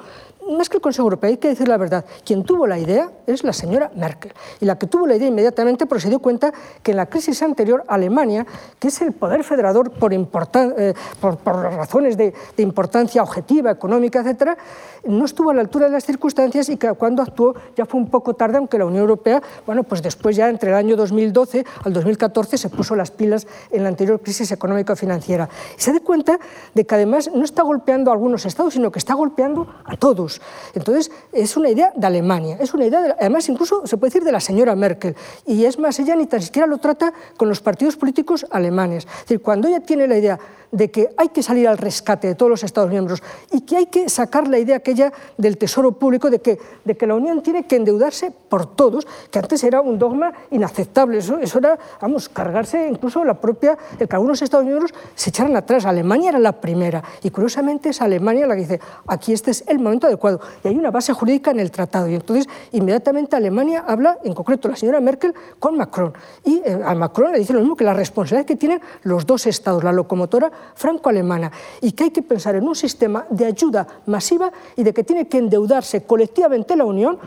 más que el Consejo Europeo, hay que decir la verdad, quien tuvo la idea es la señora Merkel. Y la que tuvo la idea inmediatamente porque se dio cuenta que en la crisis anterior Alemania, que es el poder federador por, eh, por, razones de, importancia objetiva, económica, etc., no estuvo a la altura de las circunstancias y que cuando actuó ya fue un poco tarde, aunque la Unión Europea, bueno, pues después ya entre el año 2012 al 2014 se puso las pilas en la anterior crisis económica-financiera. Y se da cuenta de que además no está golpeando a algunos estados, sino que está golpeando a todos. Entonces, es una idea de Alemania, es una idea, además incluso se puede decir de la señora Merkel, y es más, ella ni tan siquiera lo trata con los partidos políticos alemanes. Es decir, cuando ella tiene la idea de que hay que salir al rescate de todos los Estados miembros y que hay que sacar la idea aquella del tesoro público de que, de que la Unión tiene que endeudarse por todos, que antes era un dogma inaceptable. Eso, eso era, vamos, cargarse incluso la propia, el que algunos Estados miembros se echaran atrás. Alemania era la primera y curiosamente es Alemania la que dice, aquí este es el momento adecuado. Y hay una base jurídica en el tratado. Y entonces inmediatamente Alemania habla, en concreto la señora Merkel, con Macron. Y eh, a Macron le dice lo mismo que la responsabilidad que tienen los dos Estados, la locomotora franco-alemana y que hay que pensar en un sistema de ayuda masiva y de que tiene que endeudarse colectivamente la Unión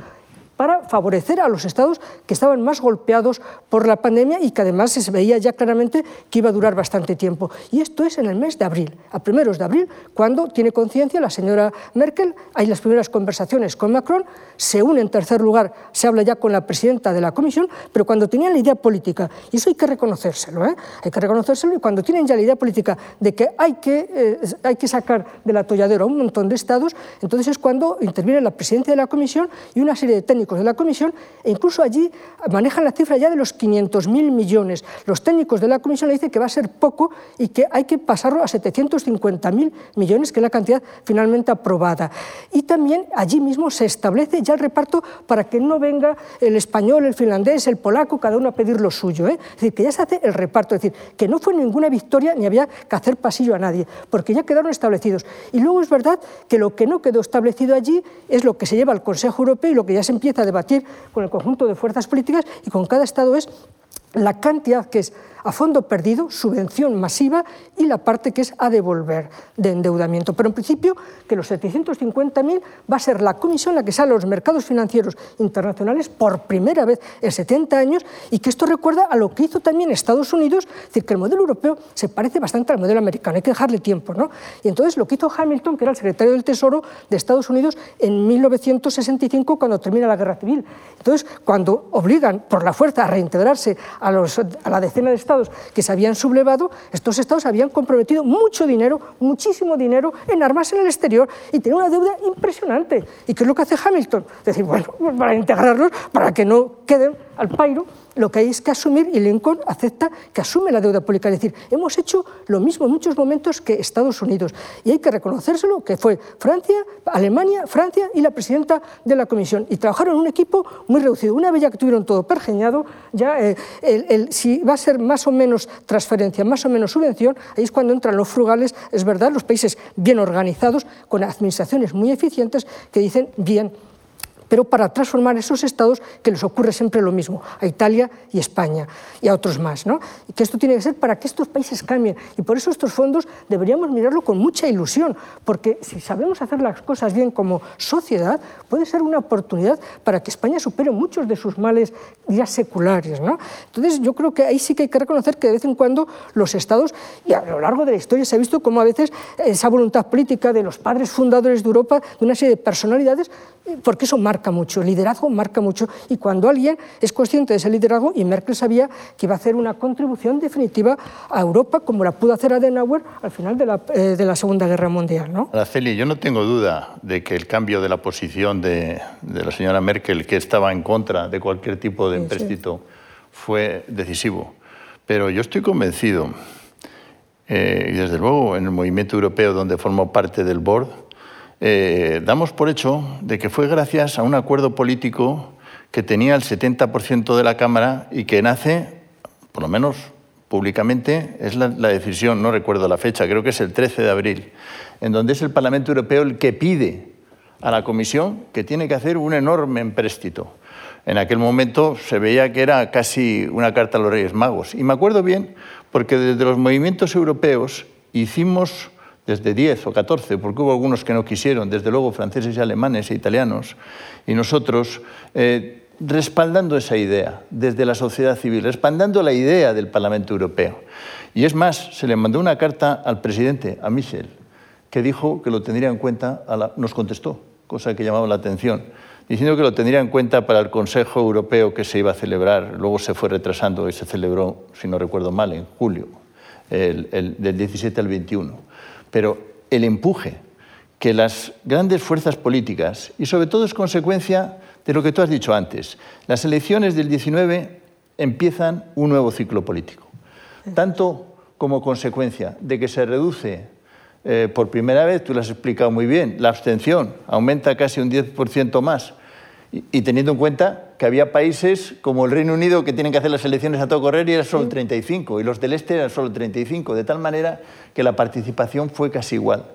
para favorecer a los estados que estaban más golpeados por la pandemia y que además se veía ya claramente que iba a durar bastante tiempo. Y esto es en el mes de abril, a primeros de abril, cuando tiene conciencia la señora Merkel, hay las primeras conversaciones con Macron, se une en tercer lugar, se habla ya con la presidenta de la Comisión, pero cuando tenían la idea política, y eso hay que reconocérselo, ¿eh? hay que reconocérselo, y cuando tienen ya la idea política de que hay que, eh, hay que sacar del atolladero a un montón de estados, entonces es cuando interviene la presidenta de la Comisión y una serie de técnicos de la Comisión, e incluso allí manejan la cifra ya de los 500.000 millones. Los técnicos de la Comisión le dicen que va a ser poco y que hay que pasarlo a 750.000 millones, que es la cantidad finalmente aprobada. Y también allí mismo se establece ya el reparto para que no venga el español, el finlandés, el polaco, cada uno a pedir lo suyo. ¿eh? Es decir, que ya se hace el reparto, es decir, que no fue ninguna victoria ni había que hacer pasillo a nadie, porque ya quedaron establecidos. Y luego es verdad que lo que no quedó establecido allí es lo que se lleva al Consejo Europeo y lo que ya se empieza a debatir con el conjunto de fuerzas políticas y con cada Estado es la cantidad que es a fondo perdido, subvención masiva y la parte que es a devolver de endeudamiento. Pero en principio que los 750.000 va a ser la comisión la que sale a los mercados financieros internacionales por primera vez en 70 años y que esto recuerda a lo que hizo también Estados Unidos, es decir, que el modelo europeo se parece bastante al modelo americano, hay que dejarle tiempo. ¿no? Y entonces lo que hizo Hamilton, que era el secretario del Tesoro de Estados Unidos en 1965 cuando termina la guerra civil. Entonces, cuando obligan por la fuerza a reintegrarse a, los, a la decena de estados, que se habían sublevado, estos estados habían comprometido mucho dinero, muchísimo dinero en armas en el exterior y tenían una deuda impresionante. ¿Y qué es lo que hace Hamilton? Decir, bueno, pues para integrarlos, para que no queden al pairo, lo que hay es que asumir, y Lincoln acepta que asume la deuda pública. Es decir, hemos hecho lo mismo en muchos momentos que Estados Unidos. Y hay que reconocérselo, que fue Francia, Alemania, Francia y la presidenta de la Comisión. Y trabajaron en un equipo muy reducido. Una vez ya que tuvieron todo pergeñado, ya eh, si va a ser más o menos transferencia, más o menos subvención, ahí es cuando entran los frugales, es verdad, los países bien organizados, con administraciones muy eficientes, que dicen, bien, pero para transformar esos estados que les ocurre siempre lo mismo, a Italia y España y a otros más. ¿no? Y que esto tiene que ser para que estos países cambien. Y por eso estos fondos deberíamos mirarlo con mucha ilusión, porque si sabemos hacer las cosas bien como sociedad, puede ser una oportunidad para que España supere muchos de sus males ya seculares. ¿no? Entonces yo creo que ahí sí que hay que reconocer que de vez en cuando los estados, y a lo largo de la historia se ha visto cómo a veces esa voluntad política de los padres fundadores de Europa, de una serie de personalidades, porque eso marca mucho, el liderazgo marca mucho. Y cuando alguien es consciente de ese liderazgo, y Merkel sabía que iba a hacer una contribución definitiva a Europa, como la pudo hacer Adenauer al final de la, eh, de la Segunda Guerra Mundial. ¿no? Araceli, yo no tengo duda de que el cambio de la posición de, de la señora Merkel, que estaba en contra de cualquier tipo de empréstito, fue decisivo. Pero yo estoy convencido, eh, y desde luego en el movimiento europeo donde formo parte del board, eh, damos por hecho de que fue gracias a un acuerdo político que tenía el 70% de la Cámara y que nace, por lo menos públicamente, es la, decisión, no recuerdo la fecha, creo que es el 13 de abril, en donde es el Parlamento Europeo el que pide a la Comisión que tiene que hacer un enorme empréstito. En aquel momento se veía que era casi una carta a los Reyes Magos. Y me acuerdo bien porque desde los movimientos europeos hicimos desde 10 o 14, porque hubo algunos que no quisieron, desde luego franceses y alemanes e italianos, y nosotros eh, respaldando esa idea desde la sociedad civil, respaldando la idea del Parlamento Europeo. Y es más, se le mandó una carta al presidente, a Michel, que dijo que lo tendría en cuenta, nos contestó, cosa que llamaba la atención, diciendo que lo tendría en cuenta para el Consejo Europeo que se iba a celebrar, luego se fue retrasando y se celebró, si no recuerdo mal, en julio, el, del 17 al 21 pero el empuje que las grandes fuerzas políticas, y sobre todo es consecuencia de lo que tú has dicho antes, las elecciones del 19 empiezan un nuevo ciclo político, tanto como consecuencia de que se reduce eh, por primera vez, tú lo has explicado muy bien, la abstención aumenta casi un 10% más y, teniendo en cuenta que había países como el Reino Unido que tienen que hacer las elecciones a todo correr y era solo el 35, y los del este eran solo el 35, de tal manera que la participación fue casi igual.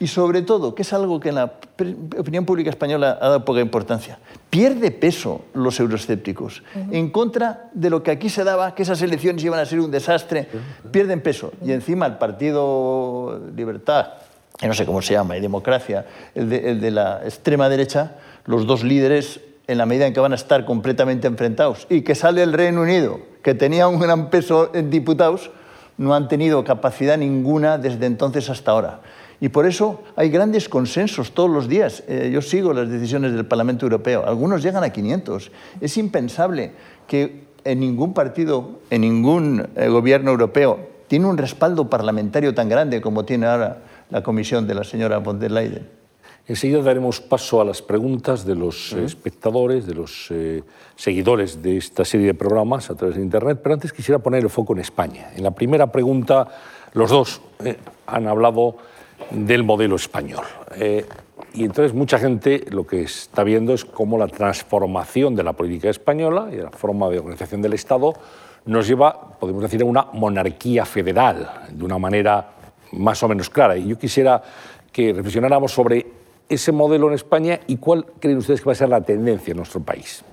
Y sobre todo, que es algo que en la opinión pública española ha dado poca importancia, pierde peso los euroescépticos en contra de lo que aquí se daba, que esas elecciones iban a ser un desastre, pierden peso. Y encima el Partido Libertad, que no sé cómo se llama, y Democracia, el de la extrema derecha, los dos líderes en la medida en que van a estar completamente enfrentados y que sale el Reino Unido, que tenía un gran peso en diputados, no han tenido capacidad ninguna desde entonces hasta ahora. Y por eso hay grandes consensos todos los días. Eh, yo sigo las decisiones del Parlamento Europeo. Algunos llegan a 500. Es impensable que en ningún partido, en ningún eh, gobierno europeo, tiene un respaldo parlamentario tan grande como tiene ahora la comisión de la señora von der Leyen. Enseguida daremos paso a las preguntas de los eh, espectadores, de los eh, seguidores de esta serie de programas a través de Internet, pero antes quisiera poner el foco en España. En la primera pregunta, los dos eh, han hablado del modelo español. y entonces mucha gente lo que está viendo es cómo la transformación de la política española y de la forma de organización del Estado nos lleva, podemos decir, a una monarquía federal, de una manera más o menos clara. Y yo quisiera que reflexionáramos sobre ese modelo en España y cuál creen ustedes que va a ser la tendencia en nuestro país?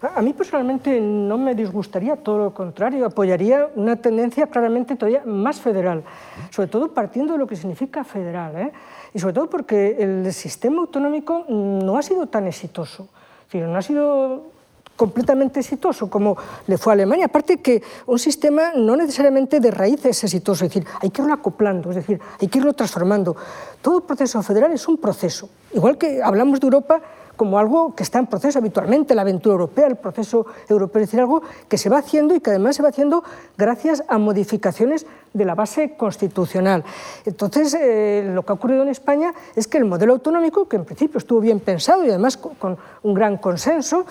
A mí personalmente no me disgustaría, todo lo contrario, apoyaría una tendencia claramente todavía más federal, sobre todo partiendo de lo que significa federal, ¿eh? y sobre todo porque el sistema autonómico no ha sido tan exitoso, es decir, no ha sido completamente exitoso como le fue a Alemania. Aparte que un sistema no necesariamente de raíz es exitoso, es decir, hay que irlo acoplando, es decir, hay que irlo transformando. Todo proceso federal es un proceso. Igual que hablamos de Europa como algo que está en proceso habitualmente, la aventura europea, el proceso europeo, es decir, algo que se va haciendo y que además se va haciendo gracias a modificaciones de la base constitucional. Entonces, eh, lo que ha ocurrido en España es que el modelo autonómico, que en principio estuvo bien pensado y además con, un gran consenso,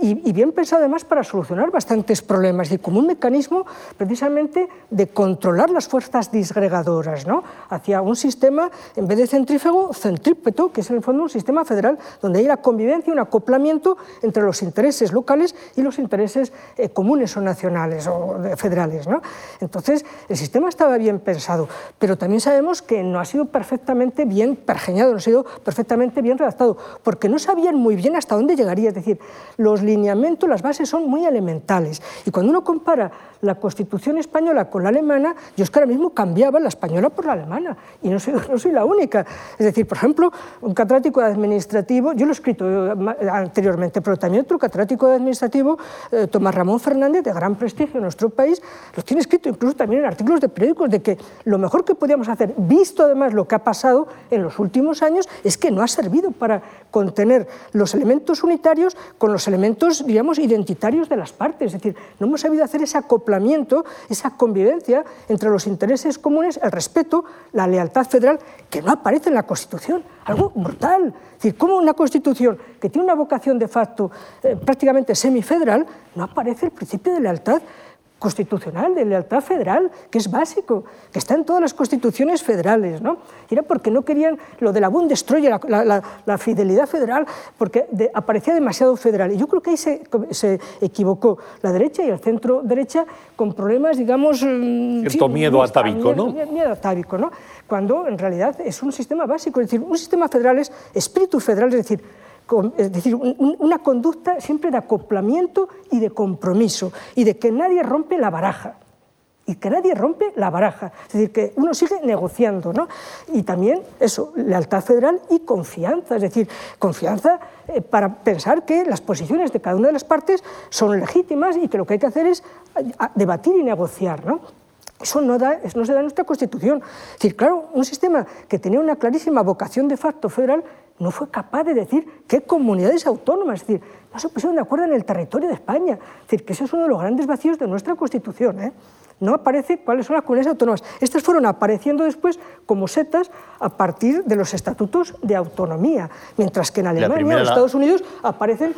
y, y bien pensado además para solucionar bastantes problemas, y como un mecanismo precisamente de controlar las fuerzas disgregadoras, ¿no? hacia un sistema, en vez de centrífugo, centrípeto, que es en el fondo un sistema federal, donde hay la convivencia, un acoplamiento entre los intereses locales y los intereses eh, comunes o nacionales o federales. ¿no? Entonces, el sistema estaba bien pensado, pero también sabemos que no ha sido perfectamente bien pergeñado, no ha sido perfectamente bien redactado, porque no sabían muy bien hasta dónde llegaría. Es decir, los lineamientos, las bases son muy elementales. Y cuando uno compara la Constitución española con la alemana, yo es que ahora mismo cambiaba la española por la alemana, y no soy, no soy la única. Es decir, por ejemplo, un catedrático administrativo, yo lo he escrito eh, anteriormente, pero también otro catedrático administrativo, eh, Tomás Ramón Fernández, de gran prestigio en nuestro país, lo tiene escrito incluso también en artículos de periódicos, de que lo mejor que podíamos hacer, visto además lo que ha pasado en los últimos años, es que no ha servido para contener los elementos unitarios con los elementos, digamos, identitarios de las partes. Es decir, no hemos sabido hacer ese acoplamiento, esa convivencia entre los intereses comunes, el respeto, la lealtad federal, que no aparece en la Constitución. Algo brutal. Es decir, ¿cómo una Constitución que tiene una vocación de facto eh, prácticamente semifederal no aparece el principio de lealtad constitucional, de lealtad federal, que es básico, que está en todas las constituciones federales. ¿no? Y era porque no querían lo de la Bundestroya, la, la, fidelidad federal, porque aparecía demasiado federal. Y yo creo que ahí se, se, equivocó la derecha y el centro derecha con problemas, digamos... Mm, Cierto miedo atávico, ¿no? Miedo atávico, ¿no? Cuando en realidad es un sistema básico, es decir, un sistema federal es espíritu federal, es decir, es decir, una conducta siempre de acoplamiento y de compromiso, y de que nadie rompe la baraja y que nadie rompe la baraja. Es decir, que uno sigue negociando, ¿no? Y también eso, lealtad federal y confianza, es decir, confianza eh, para pensar que las posiciones de cada una de las partes son legítimas y que lo que hay que hacer es debatir y negociar, ¿no? Eso no, da, no se da en nuestra Constitución. Es decir, claro, un sistema que tenía una clarísima vocación de facto federal no fue capaz de decir qué comunidades autónomas, es decir, no se pusieron de acuerdo en el territorio de España. Es decir, que ese es uno de los grandes vacíos de nuestra Constitución. ¿eh? No aparece cuáles son las comunidades autónomas. Estas fueron apareciendo después como setas a partir de los estatutos de autonomía, mientras que en Alemania o Estados Unidos aparecen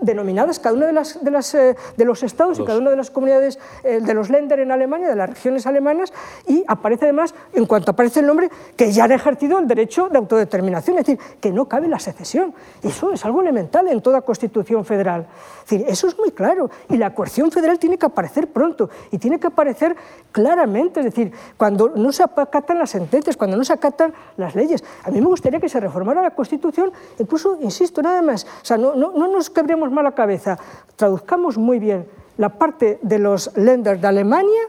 denominadas cada una de, las, de, las, eh, de los estados y cada una de las comunidades eh, de los Länder en Alemania, de las regiones alemanas, y aparece además, en cuanto aparece el nombre, que ya han ejercido el derecho de autodeterminación, es decir, que no cabe la secesión. Y eso es algo elemental en toda constitución federal. Es decir, eso es muy claro. Y la coerción federal tiene que aparecer pronto y tiene que aparecer claramente, es decir, cuando no se acatan las sentencias, cuando no se acatan las leyes. A mí me gustaría que se reformara la Constitución, incluso, insisto, nada más, o sea, no, no, no nos quebremos mala cabeza, traduzcamos muy bien la parte de los lenders de Alemania,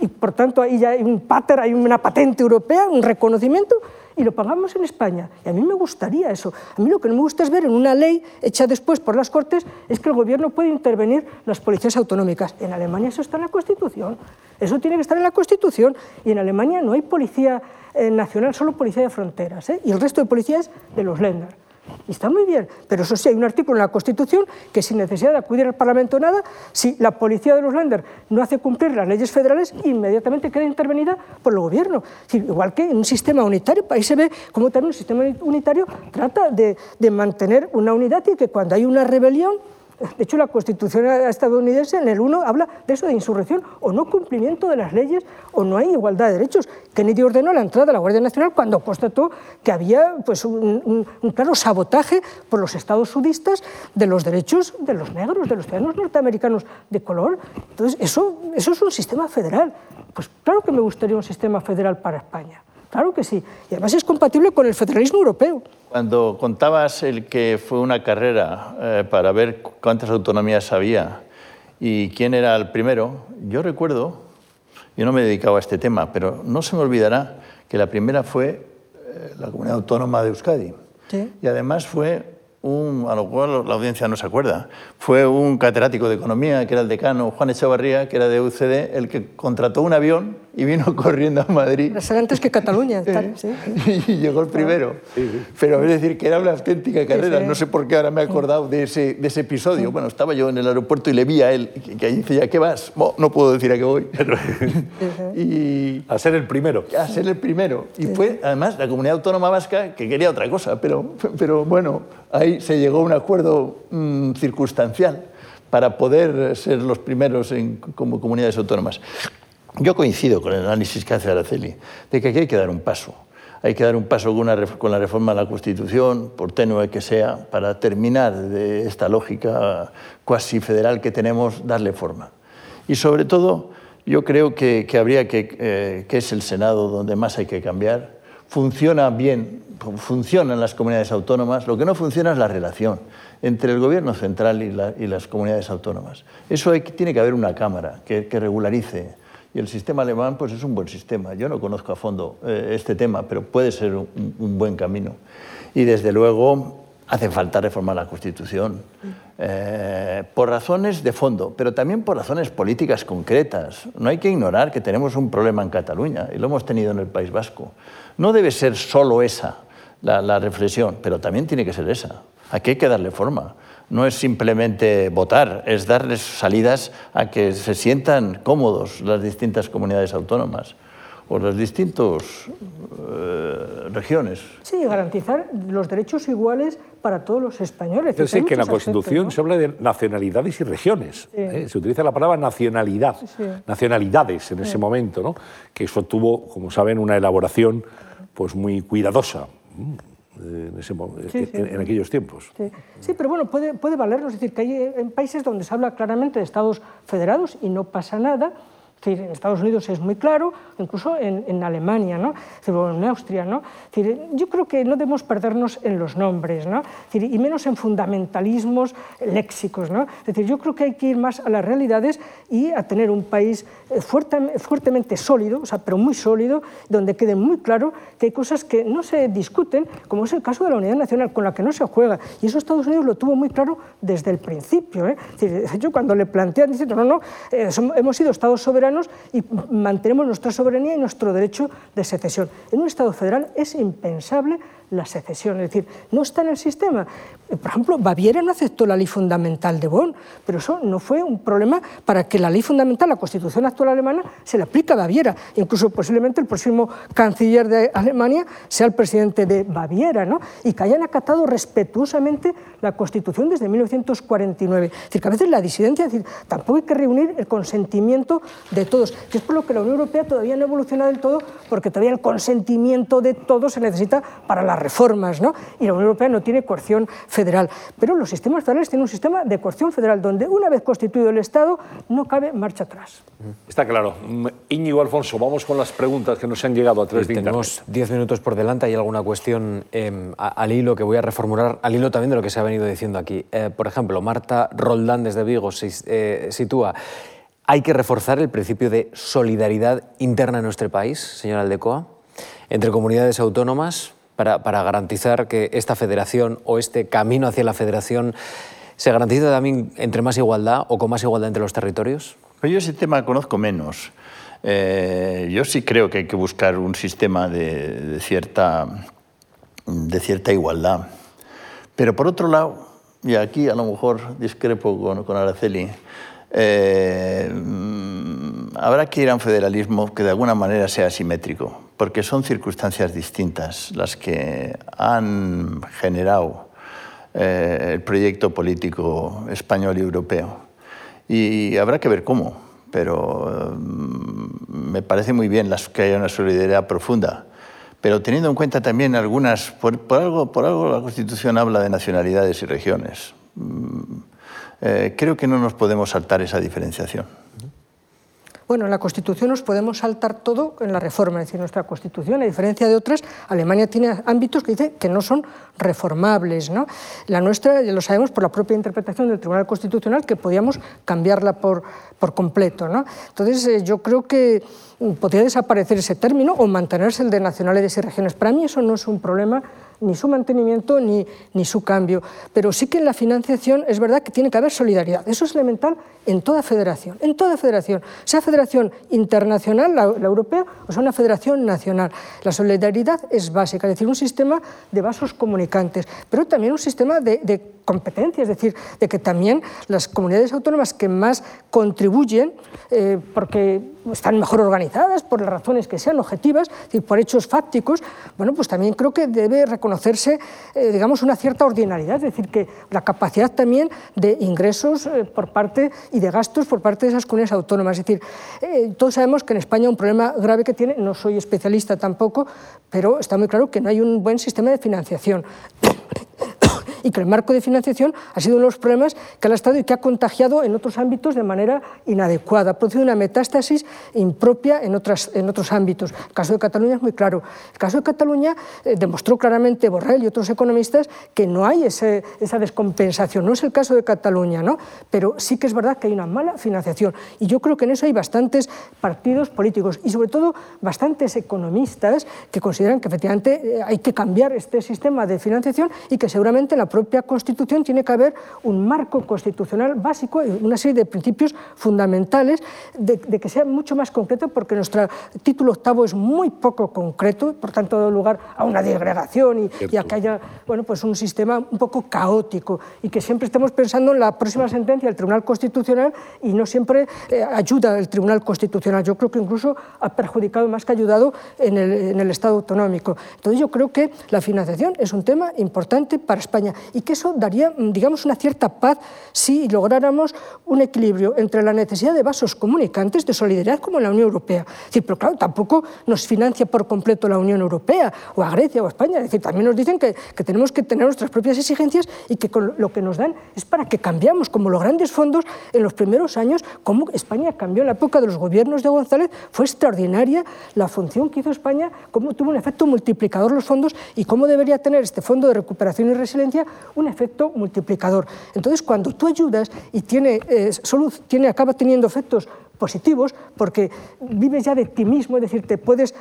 y por tanto ahí ya hay un pater, hay una patente europea, un reconocimiento, y lo pagamos en España. Y a mí me gustaría eso. A mí lo que no me gusta es ver en una ley hecha después por las Cortes es que el gobierno puede intervenir las policías autonómicas. En Alemania eso está en la Constitución. Eso tiene que estar en la Constitución. Y en Alemania no hay policía eh, nacional, solo policía de fronteras. ¿eh? Y el resto de policías de los Länder. Y está muy bien, pero eso sí, hay un artículo en la Constitución que sin necesidad de acudir al Parlamento nada, si la policía de los Länder no hace cumplir las leyes federales, inmediatamente queda intervenida por el gobierno. Igual que en un sistema unitario, ahí se ve cómo también un sistema unitario trata de, de mantener una unidad y que cuando hay una rebelión, de hecho, la Constitución estadounidense en el 1 habla de eso, de insurrección o no cumplimiento de las leyes o no hay igualdad de derechos. Kennedy ordenó la entrada de la Guardia Nacional cuando constató que había pues, un, claro sabotaje por los estados sudistas de los derechos de los negros, de los ciudadanos norteamericanos de color. Entonces, eso, eso es un sistema federal. Pues claro que me gustaría un sistema federal para España. Claro que sí. Y además es compatible con el federalismo europeo. Cuando contabas el que fue una carrera eh, para ver cuántas autonomías había y quién era el primero, yo recuerdo, yo no me he dedicado a este tema, pero no se me olvidará que la primera fue eh, la comunidad autónoma de Euskadi. ¿Sí? Y además fue un, a lo cual la audiencia no se acuerda, fue un catedrático de economía, que era el decano Juan Echevarría, que era de UCD, el que contrató un avión y vino corriendo a Madrid. Era antes que Cataluña. sí. Y llegó el primero. Pero es decir, que era una auténtica carrera. No sé por qué ahora me he acordado de ese, de ese episodio. Bueno, estaba yo en el aeropuerto y le vi a él, que ahí decía, ¿qué vas? no puedo decir a qué voy. y, a ser el primero. A ser el primero. Y fue, además, la comunidad autónoma vasca que quería otra cosa, pero, pero bueno, ahí se llegó a un acuerdo mm, circunstancial. para poder ser los primeros en, como comunidades autónomas. Yo coincido con el análisis que hace Araceli, de que aquí hay que dar un paso. Hay que dar un paso con, con la reforma de la Constitución, por tenue que sea, para terminar de esta lógica cuasi federal que tenemos, darle forma. Y sobre todo, yo creo que, que habría que, eh, que es el Senado donde más hay que cambiar. Funciona bien, funcionan las comunidades autónomas, lo que no funciona es la relación entre el gobierno central y, la, y las comunidades autónomas. Eso hay, tiene que haber una cámara que, que, regularice. El sistema alemán pues es un buen sistema. Yo no conozco a fondo eh, este tema, pero puede ser un, un, buen camino. Y desde luego hace falta reformar la Constitución eh, por razones de fondo, pero también por razones políticas concretas. No hay que ignorar que tenemos un problema en Cataluña y lo hemos tenido en el País Vasco. No debe ser solo esa la, la reflexión, pero también tiene que ser esa. Aquí hay que darle forma. No es simplemente votar, es darles salidas a que se sientan cómodos las distintas comunidades autónomas o las distintas eh, regiones. Sí, garantizar los derechos iguales para todos los españoles. Yo sé que en la Constitución ¿no? se habla de nacionalidades y regiones. Sí. ¿eh? Se utiliza la palabra nacionalidad, sí. nacionalidades en ese momento, ¿no? que eso tuvo, como saben, una elaboración pues, muy cuidadosa en, ese, sí, sí, en, en, aquellos tiempos. Sí. sí, pero bueno, puede, puede valernos, es decir, que hay en países donde se habla claramente de estados federados y no pasa nada, decir, en Estados Unidos es muy claro, incluso en, en Alemania, ¿no? decir, o en Austria. ¿no? Decir, yo creo que no debemos perdernos en los nombres, ¿no? decir, y menos en fundamentalismos léxicos. ¿no? Es decir, yo creo que hay que ir más a las realidades y a tener un país eh, fuerte, fuertemente sólido, o sea, pero muy sólido, donde quede muy claro que hay cosas que no se discuten, como es el caso de la unidad nacional, con la que no se juega. Y eso Estados Unidos lo tuvo muy claro desde el principio. ¿eh? Decir, yo cuando le plantean, diciendo, no, no, eh, hemos sido estados soberanos, y mantenemos nuestra soberanía y nuestro derecho de secesión. En un Estado federal es impensable la secesión, es decir, no está en el sistema. Por ejemplo, Baviera no aceptó la ley fundamental de Bonn, pero eso no fue un problema para que la ley fundamental, la Constitución actual alemana, se le aplique a Baviera. Incluso posiblemente el próximo canciller de Alemania sea el presidente de Baviera, ¿no? y que hayan acatado respetuosamente la Constitución desde 1949. Es decir, que a veces la disidencia, es decir, tampoco hay que reunir el consentimiento de todos, que es por lo que la Unión Europea todavía no evoluciona del todo, porque todavía el consentimiento de todos se necesita para la reformas, ¿no? y la Unión Europea no tiene coerción federal. Pero los sistemas federales tienen un sistema de coerción federal donde una vez constituido el Estado no cabe marcha atrás. Está claro. Íñigo Alfonso, vamos con las preguntas que nos han llegado a través sí, de Tenemos diez minutos por delante. Hay alguna cuestión eh, al hilo que voy a reformular, al hilo también de lo que se ha venido diciendo aquí. Eh, por ejemplo, Marta Roldán desde Vigo se eh, sitúa. ¿Hay que reforzar el principio de solidaridad interna en nuestro país, señora Aldecoa, entre comunidades autónomas para, para, garantizar que esta federación o este camino hacia la federación se garantice también entre más igualdad o con más igualdad entre los territorios? Yo ese tema conozco menos. Eh, yo sí creo que hay que buscar un sistema de, de, cierta, de cierta igualdad. Pero por otro lado, y aquí a lo mejor discrepo con, con Araceli, eh, habrá que ir a un federalismo que de alguna manera sea asimétrico, porque son circunstancias distintas las que han generado eh, el proyecto político español y europeo. Y habrá que ver cómo, pero eh, me parece muy bien las, que haya una solidaridad profunda. Pero teniendo en cuenta también algunas, por, por, algo, por algo la Constitución habla de nacionalidades y regiones. Eh, creo que no nos podemos saltar esa diferenciación. Bueno, en la Constitución nos podemos saltar todo en la reforma, es decir, nuestra Constitución, a diferencia de otras, Alemania tiene ámbitos que dice que no son reformables. ¿no? La nuestra, ya lo sabemos por la propia interpretación del Tribunal Constitucional, que podíamos cambiarla por, por completo. ¿no? Entonces, eh, yo creo que podría desaparecer ese término o mantenerse el de nacionalidades y regiones. Para mí eso no es un problema ni su mantenimiento ni, ni su cambio. Pero sí que en la financiación es verdad que tiene que haber solidaridad. Eso es elemental en toda federación, en toda federación, sea federación internacional, la, la europea, o sea una federación nacional. La solidaridad es básica, es decir, un sistema de vasos comunicantes, pero también un sistema de, competencia, es decir, de que también las comunidades autónomas que más contribuyen, eh, porque están mejor organizadas, por las razones que sean objetivas, es decir, por hechos fácticos, bueno, pues también creo que debe reconocer reconocerse, eh, digamos, una cierta ordinariedad, es decir, que la capacidad también de ingresos eh, por parte y de gastos por parte de esas comunidades autónomas. Es decir, eh, todos sabemos que en España un problema grave que tiene, no soy especialista tampoco, pero está muy claro que no hay un buen sistema de financiación y que el marco de financiación ha sido uno de los problemas que ha estado y que ha contagiado en otros ámbitos de manera inadecuada, ha producido una metástasis impropia en, otras, en otros ámbitos. El caso de Cataluña es muy claro. El caso de Cataluña eh, demostró claramente Borrell y otros economistas que no hay esa descompensación. No es el caso de Cataluña, ¿no? pero sí que es verdad que hay una mala financiación. Y yo creo que en eso hay bastantes partidos políticos y sobre todo bastantes economistas que consideran que efectivamente eh, hay que cambiar este sistema de financiación y que seguramente la propia Constitución tiene que haber un marco constitucional básico y una serie de principios fundamentales de, que sea mucho más concreto, porque nuestro título octavo es muy poco concreto, por tanto da lugar a una disgregación y, a que haya bueno, pues un sistema un poco caótico y que siempre estemos pensando en la próxima sentencia del Tribunal Constitucional y no siempre eh, ayuda el Tribunal Constitucional. Yo creo que incluso ha perjudicado más que ayudado en el, en el Estado autonómico. Entonces yo creo que la financiación es un tema importante para España y que eso daría, mm, digamos, una cierta paz si lográramos un equilibrio entre la necesidad de vasos comunicantes, de solidaridad como la Unión Europea. Decir, pero claro, tampoco nos financia por completo la Unión Europea, o a Grecia o a España. Es decir, también nos dicen que, que tenemos que tener nuestras propias exigencias y que lo que nos dan es para que cambiamos, como los grandes fondos en los primeros años, como España cambió en la época de los gobiernos de González, fue extraordinaria la función que hizo España, cómo tuvo un efecto multiplicador los fondos y cómo debería tener este Fondo de Recuperación y Resiliencia un efecto multiplicador. Entonces, cuando tú ayudas y tiene, eh, tiene, acaba teniendo efectos positivos porque vives ya de ti mismo, es decir, te puedes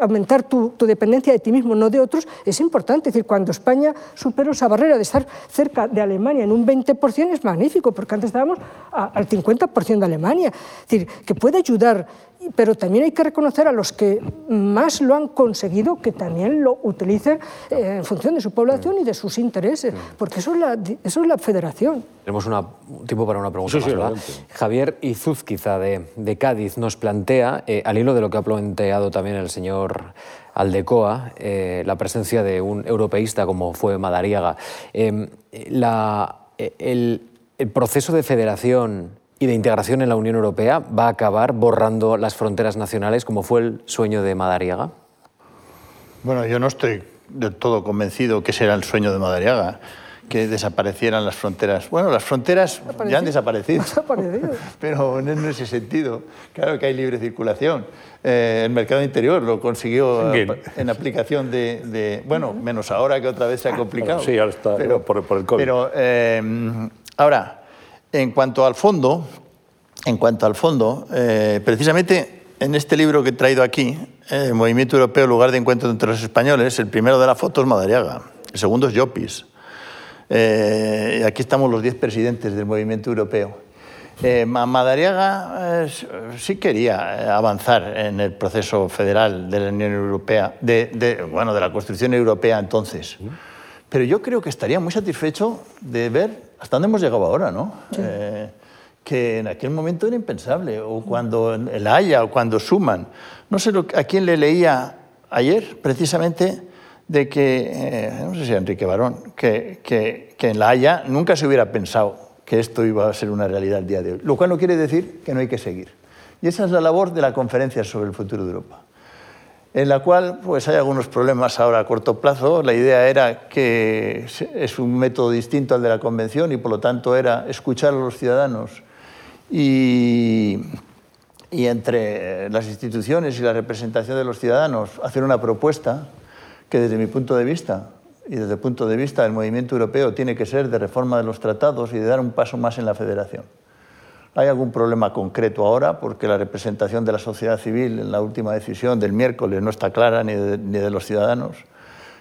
aumentar tu, dependencia de ti mismo, no de otros, es importante. Es decir, cuando España superó esa barrera de estar cerca de Alemania en un 20% es magnífico, porque antes estábamos al 50% de Alemania. Es decir, que puede ayudar pero también hay que reconocer a los que más lo han conseguido que también lo utilicen eh, en función de su población y de sus intereses, porque eso es la, eso es la federación. Tenemos un tiempo para una pregunta más, Javier Izuzquiza de, de, Cádiz nos plantea, eh, al hilo de lo que ha planteado también el señor Aldecoa, eh, la presencia de un europeísta como fue Madariaga. La, el, el proceso de federación y de integración en la Unión Europea va a acabar borrando las fronteras nacionales como fue el sueño de Madariaga? Bueno, yo no estoy del todo convencido que será el sueño de Madariaga que desaparecieran las fronteras. Bueno, las fronteras ya han desaparecido, pero en ese sentido. Claro que hay libre circulación. Eh, el mercado interior lo consiguió en aplicación de, Bueno, menos ahora que otra vez se ha complicado. Sí, ahora está pero, por, el COVID. Pero eh, ahora, en cuanto al fondo, en cuanto al fondo, eh, precisamente en este libro que he traído aquí, eh, Movimiento Europeo, lugar de encuentro entre los españoles, el primero de la foto es Madariaga, el segundo es Llopis. Eh, aquí estamos los diez presidentes del Movimiento Europeo. Madariaga sí quería avanzar en el proceso federal de la Unión Europea, de, bueno, de la construcción europea entonces. Pero yo creo que estaría muy satisfecho de ver hasta dónde hemos llegado ahora, ¿no? Eh, que en aquel momento era impensable, o cuando el Haya, o cuando Suman. No sé a quién le leía ayer, precisamente, de que, eh, no sé si Enrique Barón, que, que, que en la Haya nunca se hubiera pensado que esto iba a ser una realidad el día de hoy. Lo cual no quiere decir que no hay que seguir. Y esa es la labor de la conferencia sobre el futuro de Europa en la cual pues, hay algunos problemas ahora a corto plazo. La idea era que es un método distinto al de la Convención y por lo tanto era escuchar a los ciudadanos y, y entre las instituciones y la representación de los ciudadanos hacer una propuesta que desde mi punto de vista y desde el punto de vista del movimiento europeo tiene que ser de reforma de los tratados y de dar un paso más en la federación. ¿Hay algún problema concreto ahora? Porque la representación de la sociedad civil en la última decisión del miércoles no está clara ni de, los ciudadanos,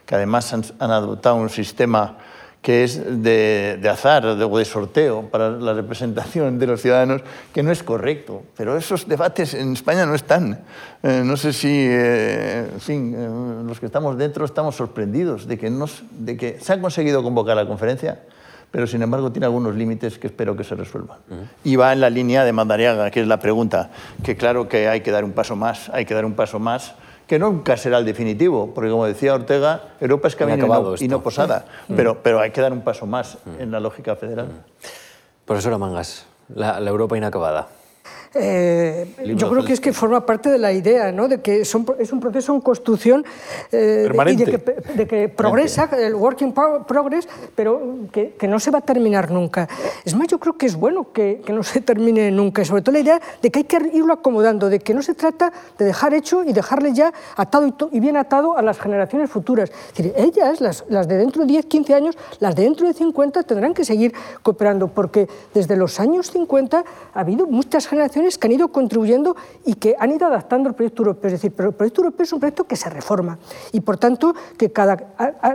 que además han, adoptado un sistema que es de, azar o de, sorteo para la representación de los ciudadanos, que no es correcto. Pero esos debates en España no están. Eh, no sé si, eh, fin, eh, los que estamos dentro estamos sorprendidos de que, de que se ha conseguido convocar la conferencia, pero sin embargo tiene algunos límites que espero que se resuelvan. Y va en la línea de Mandariaga, que es la pregunta, que claro que hay que dar un paso más, hay que dar un paso más, que nunca será el definitivo, porque como decía Ortega, Europa es camino y no, y no, posada, pero, pero hay que dar un paso más en la lógica federal. Profesora Mangas, la Europa inacabada. Eh, yo creo que es que forma parte de la idea, ¿no? de que es un proceso en construcción eh, y de que, progresa, el working progress, pero que, no se va a terminar nunca. Es más, yo creo que es bueno que, no se termine nunca, y sobre todo la idea de que hay que irlo acomodando, de que no se trata de dejar hecho y dejarle ya atado y, bien atado a las generaciones futuras. Es decir, ellas, las, las de dentro de 10, 15 años, las de dentro de 50, tendrán que seguir cooperando, porque desde los años 50 ha habido muchas generaciones que han ido contribuyendo y que han ido adaptando el proyecto europeo. Es decir, pero el proyecto europeo es un proyecto que se reforma y, por tanto, que cada,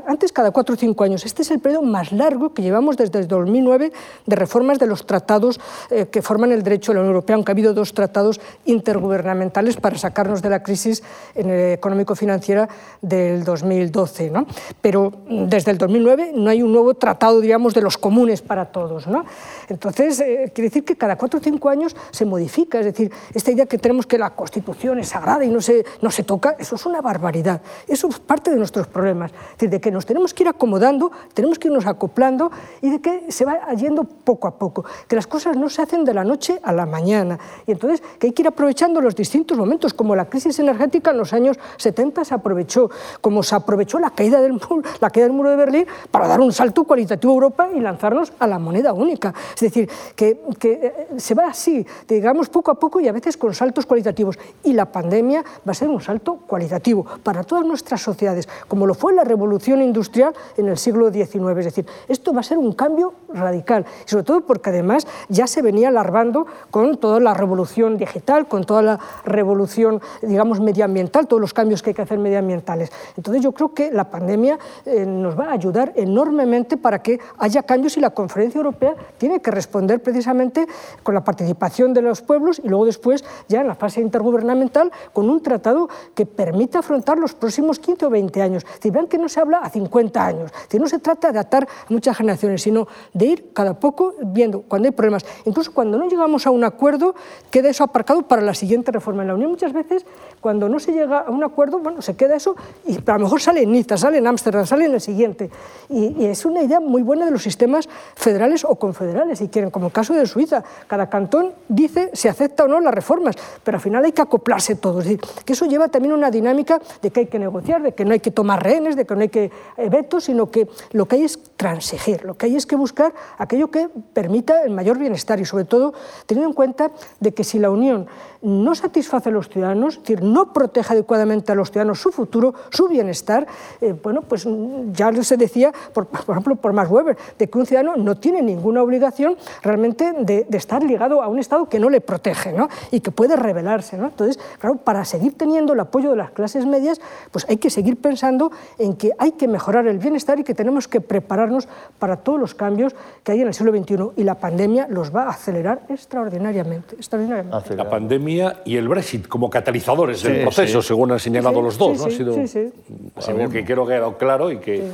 antes cada cuatro o cinco años. Este es el periodo más largo que llevamos desde el 2009 de reformas de los tratados eh, que forman el derecho de la Unión Europea, aunque ha habido dos tratados intergubernamentales para sacarnos de la crisis económico-financiera del 2012. ¿no? Pero desde el 2009 no hay un nuevo tratado, digamos, de los comunes para todos. ¿no? Entonces, eh, quiere decir que cada cuatro o cinco años se modifica es decir, esta idea que tenemos que la Constitución es sagrada y no se, no se toca, eso es una barbaridad. Eso es parte de nuestros problemas. Es decir, de que nos tenemos que ir acomodando, tenemos que irnos acoplando y de que se va yendo poco a poco. Que las cosas no se hacen de la noche a la mañana. Y entonces que hay que ir aprovechando los distintos momentos, como la crisis energética en los años 70 se aprovechó, como se aprovechó la caída del, la caída del muro de Berlín para dar un salto cualitativo a Europa y lanzarnos a la moneda única. Es decir, que, que eh, se va así, digamos, poco a poco y a veces con saltos cualitativos. Y la pandemia va a ser un salto cualitativo para todas nuestras sociedades, como lo fue la revolución industrial en el siglo XIX. Es decir, esto va a ser un cambio radical, sobre todo porque además ya se venía alargando con toda la revolución digital, con toda la revolución, digamos, medioambiental, todos los cambios que hay que hacer medioambientales. Entonces yo creo que la pandemia eh, nos va a ayudar enormemente para que haya cambios y la conferencia europea tiene que responder precisamente con la participación de los pueblos y luego después, ya en la fase intergubernamental, con un tratado que permita afrontar los próximos 15 o 20 años. Si vean que no se habla a 50 años, que no se trata de atar muchas generaciones, sino de ir cada poco viendo cuando hay problemas. Incluso cuando no llegamos a un acuerdo, queda eso aparcado para la siguiente reforma. En la Unión muchas veces, cuando no se llega a un acuerdo, bueno, se queda eso y a lo mejor sale en Niza, sale en Ámsterdam, sale en el siguiente. Y, es una idea muy buena de los sistemas federales o confederales, si quieren, como el caso de Suiza. Cada cantón dice si acepta o no las reformas, pero al final hay que acoplarse todos. Es decir, que eso lleva también una dinámica de que hay que negociar, de que no hay que tomar rehenes, de que no hay que eh, vetos, sino que lo que hay es transigir, lo que hay es que buscar aquello que permita el mayor bienestar y sobre todo teniendo en cuenta de que si la Unión no satisface a los ciudadanos, es decir, no protege adecuadamente a los ciudadanos su futuro, su bienestar, eh, bueno, pues ya se decía, por, por, ejemplo, por Max Weber, de que un ciudadano no tiene ninguna obligación realmente de, de estar ligado a un Estado que no le protege ¿no? y que puede rebelarse. ¿no? Entonces, claro, para seguir teniendo el apoyo de las clases medias, pues hay que seguir pensando en que hay que mejorar el bienestar y que tenemos que prepararnos para todos los cambios que hay en el siglo XXI y la pandemia los va a acelerar extraordinariamente. extraordinariamente. La pandemia y el Brexit como catalizadores del proceso, según han señalado los dos. ¿no? Ha sido algo que creo que ha quedado claro y que,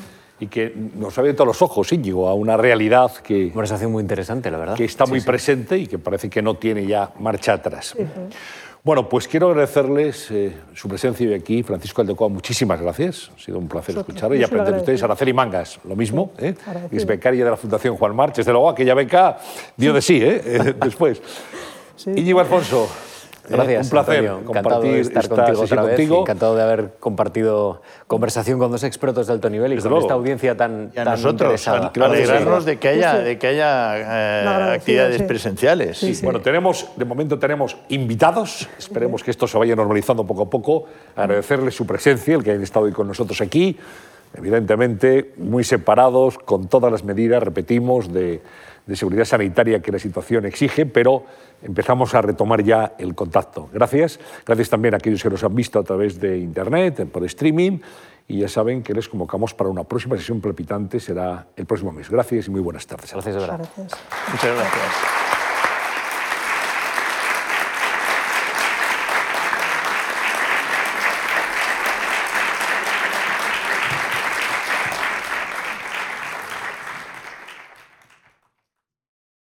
y que nos ha abierto los ojos, Íñigo, a una realidad que... Una conversación muy interesante, la verdad. Que está muy presente y que parece que no tiene ya marcha atrás. Bueno, pues quiero agradecerles eh, su presencia hoy aquí, Francisco Aldecoa, muchísimas gracias. Ha sido un placer escucharle y aprender de ustedes. Araceli Mangas, lo mismo. ¿eh? Es becaria de la Fundación Juan March. Desde luego, aquella beca dio de sí, ¿eh? después. Íñigo Alfonso. Gracias. un placer compartir de estar contigo otra vez. Encantado de haber compartido conversación con dos expertos de alto nivel y con esta audiencia tan, y a nosotros, alegrarnos de que haya, de que haya eh, actividades presenciales. Bueno, tenemos, de momento tenemos invitados. Esperemos que esto se vaya normalizando poco a poco. Agradecerles su presencia, el que hayan estado hoy con nosotros aquí. Evidentemente, muy separados, con todas las medidas, repetimos, de de seguridad sanitaria que la situación exige, pero empezamos a retomar ya el contacto. Gracias. Gracias también a aquellos que nos han visto a través de Internet, por streaming. Y ya saben que les convocamos para una próxima sesión palpitante, será el próximo mes. Gracias y muy buenas tardes. Gracias, Gracias. Muchas gracias.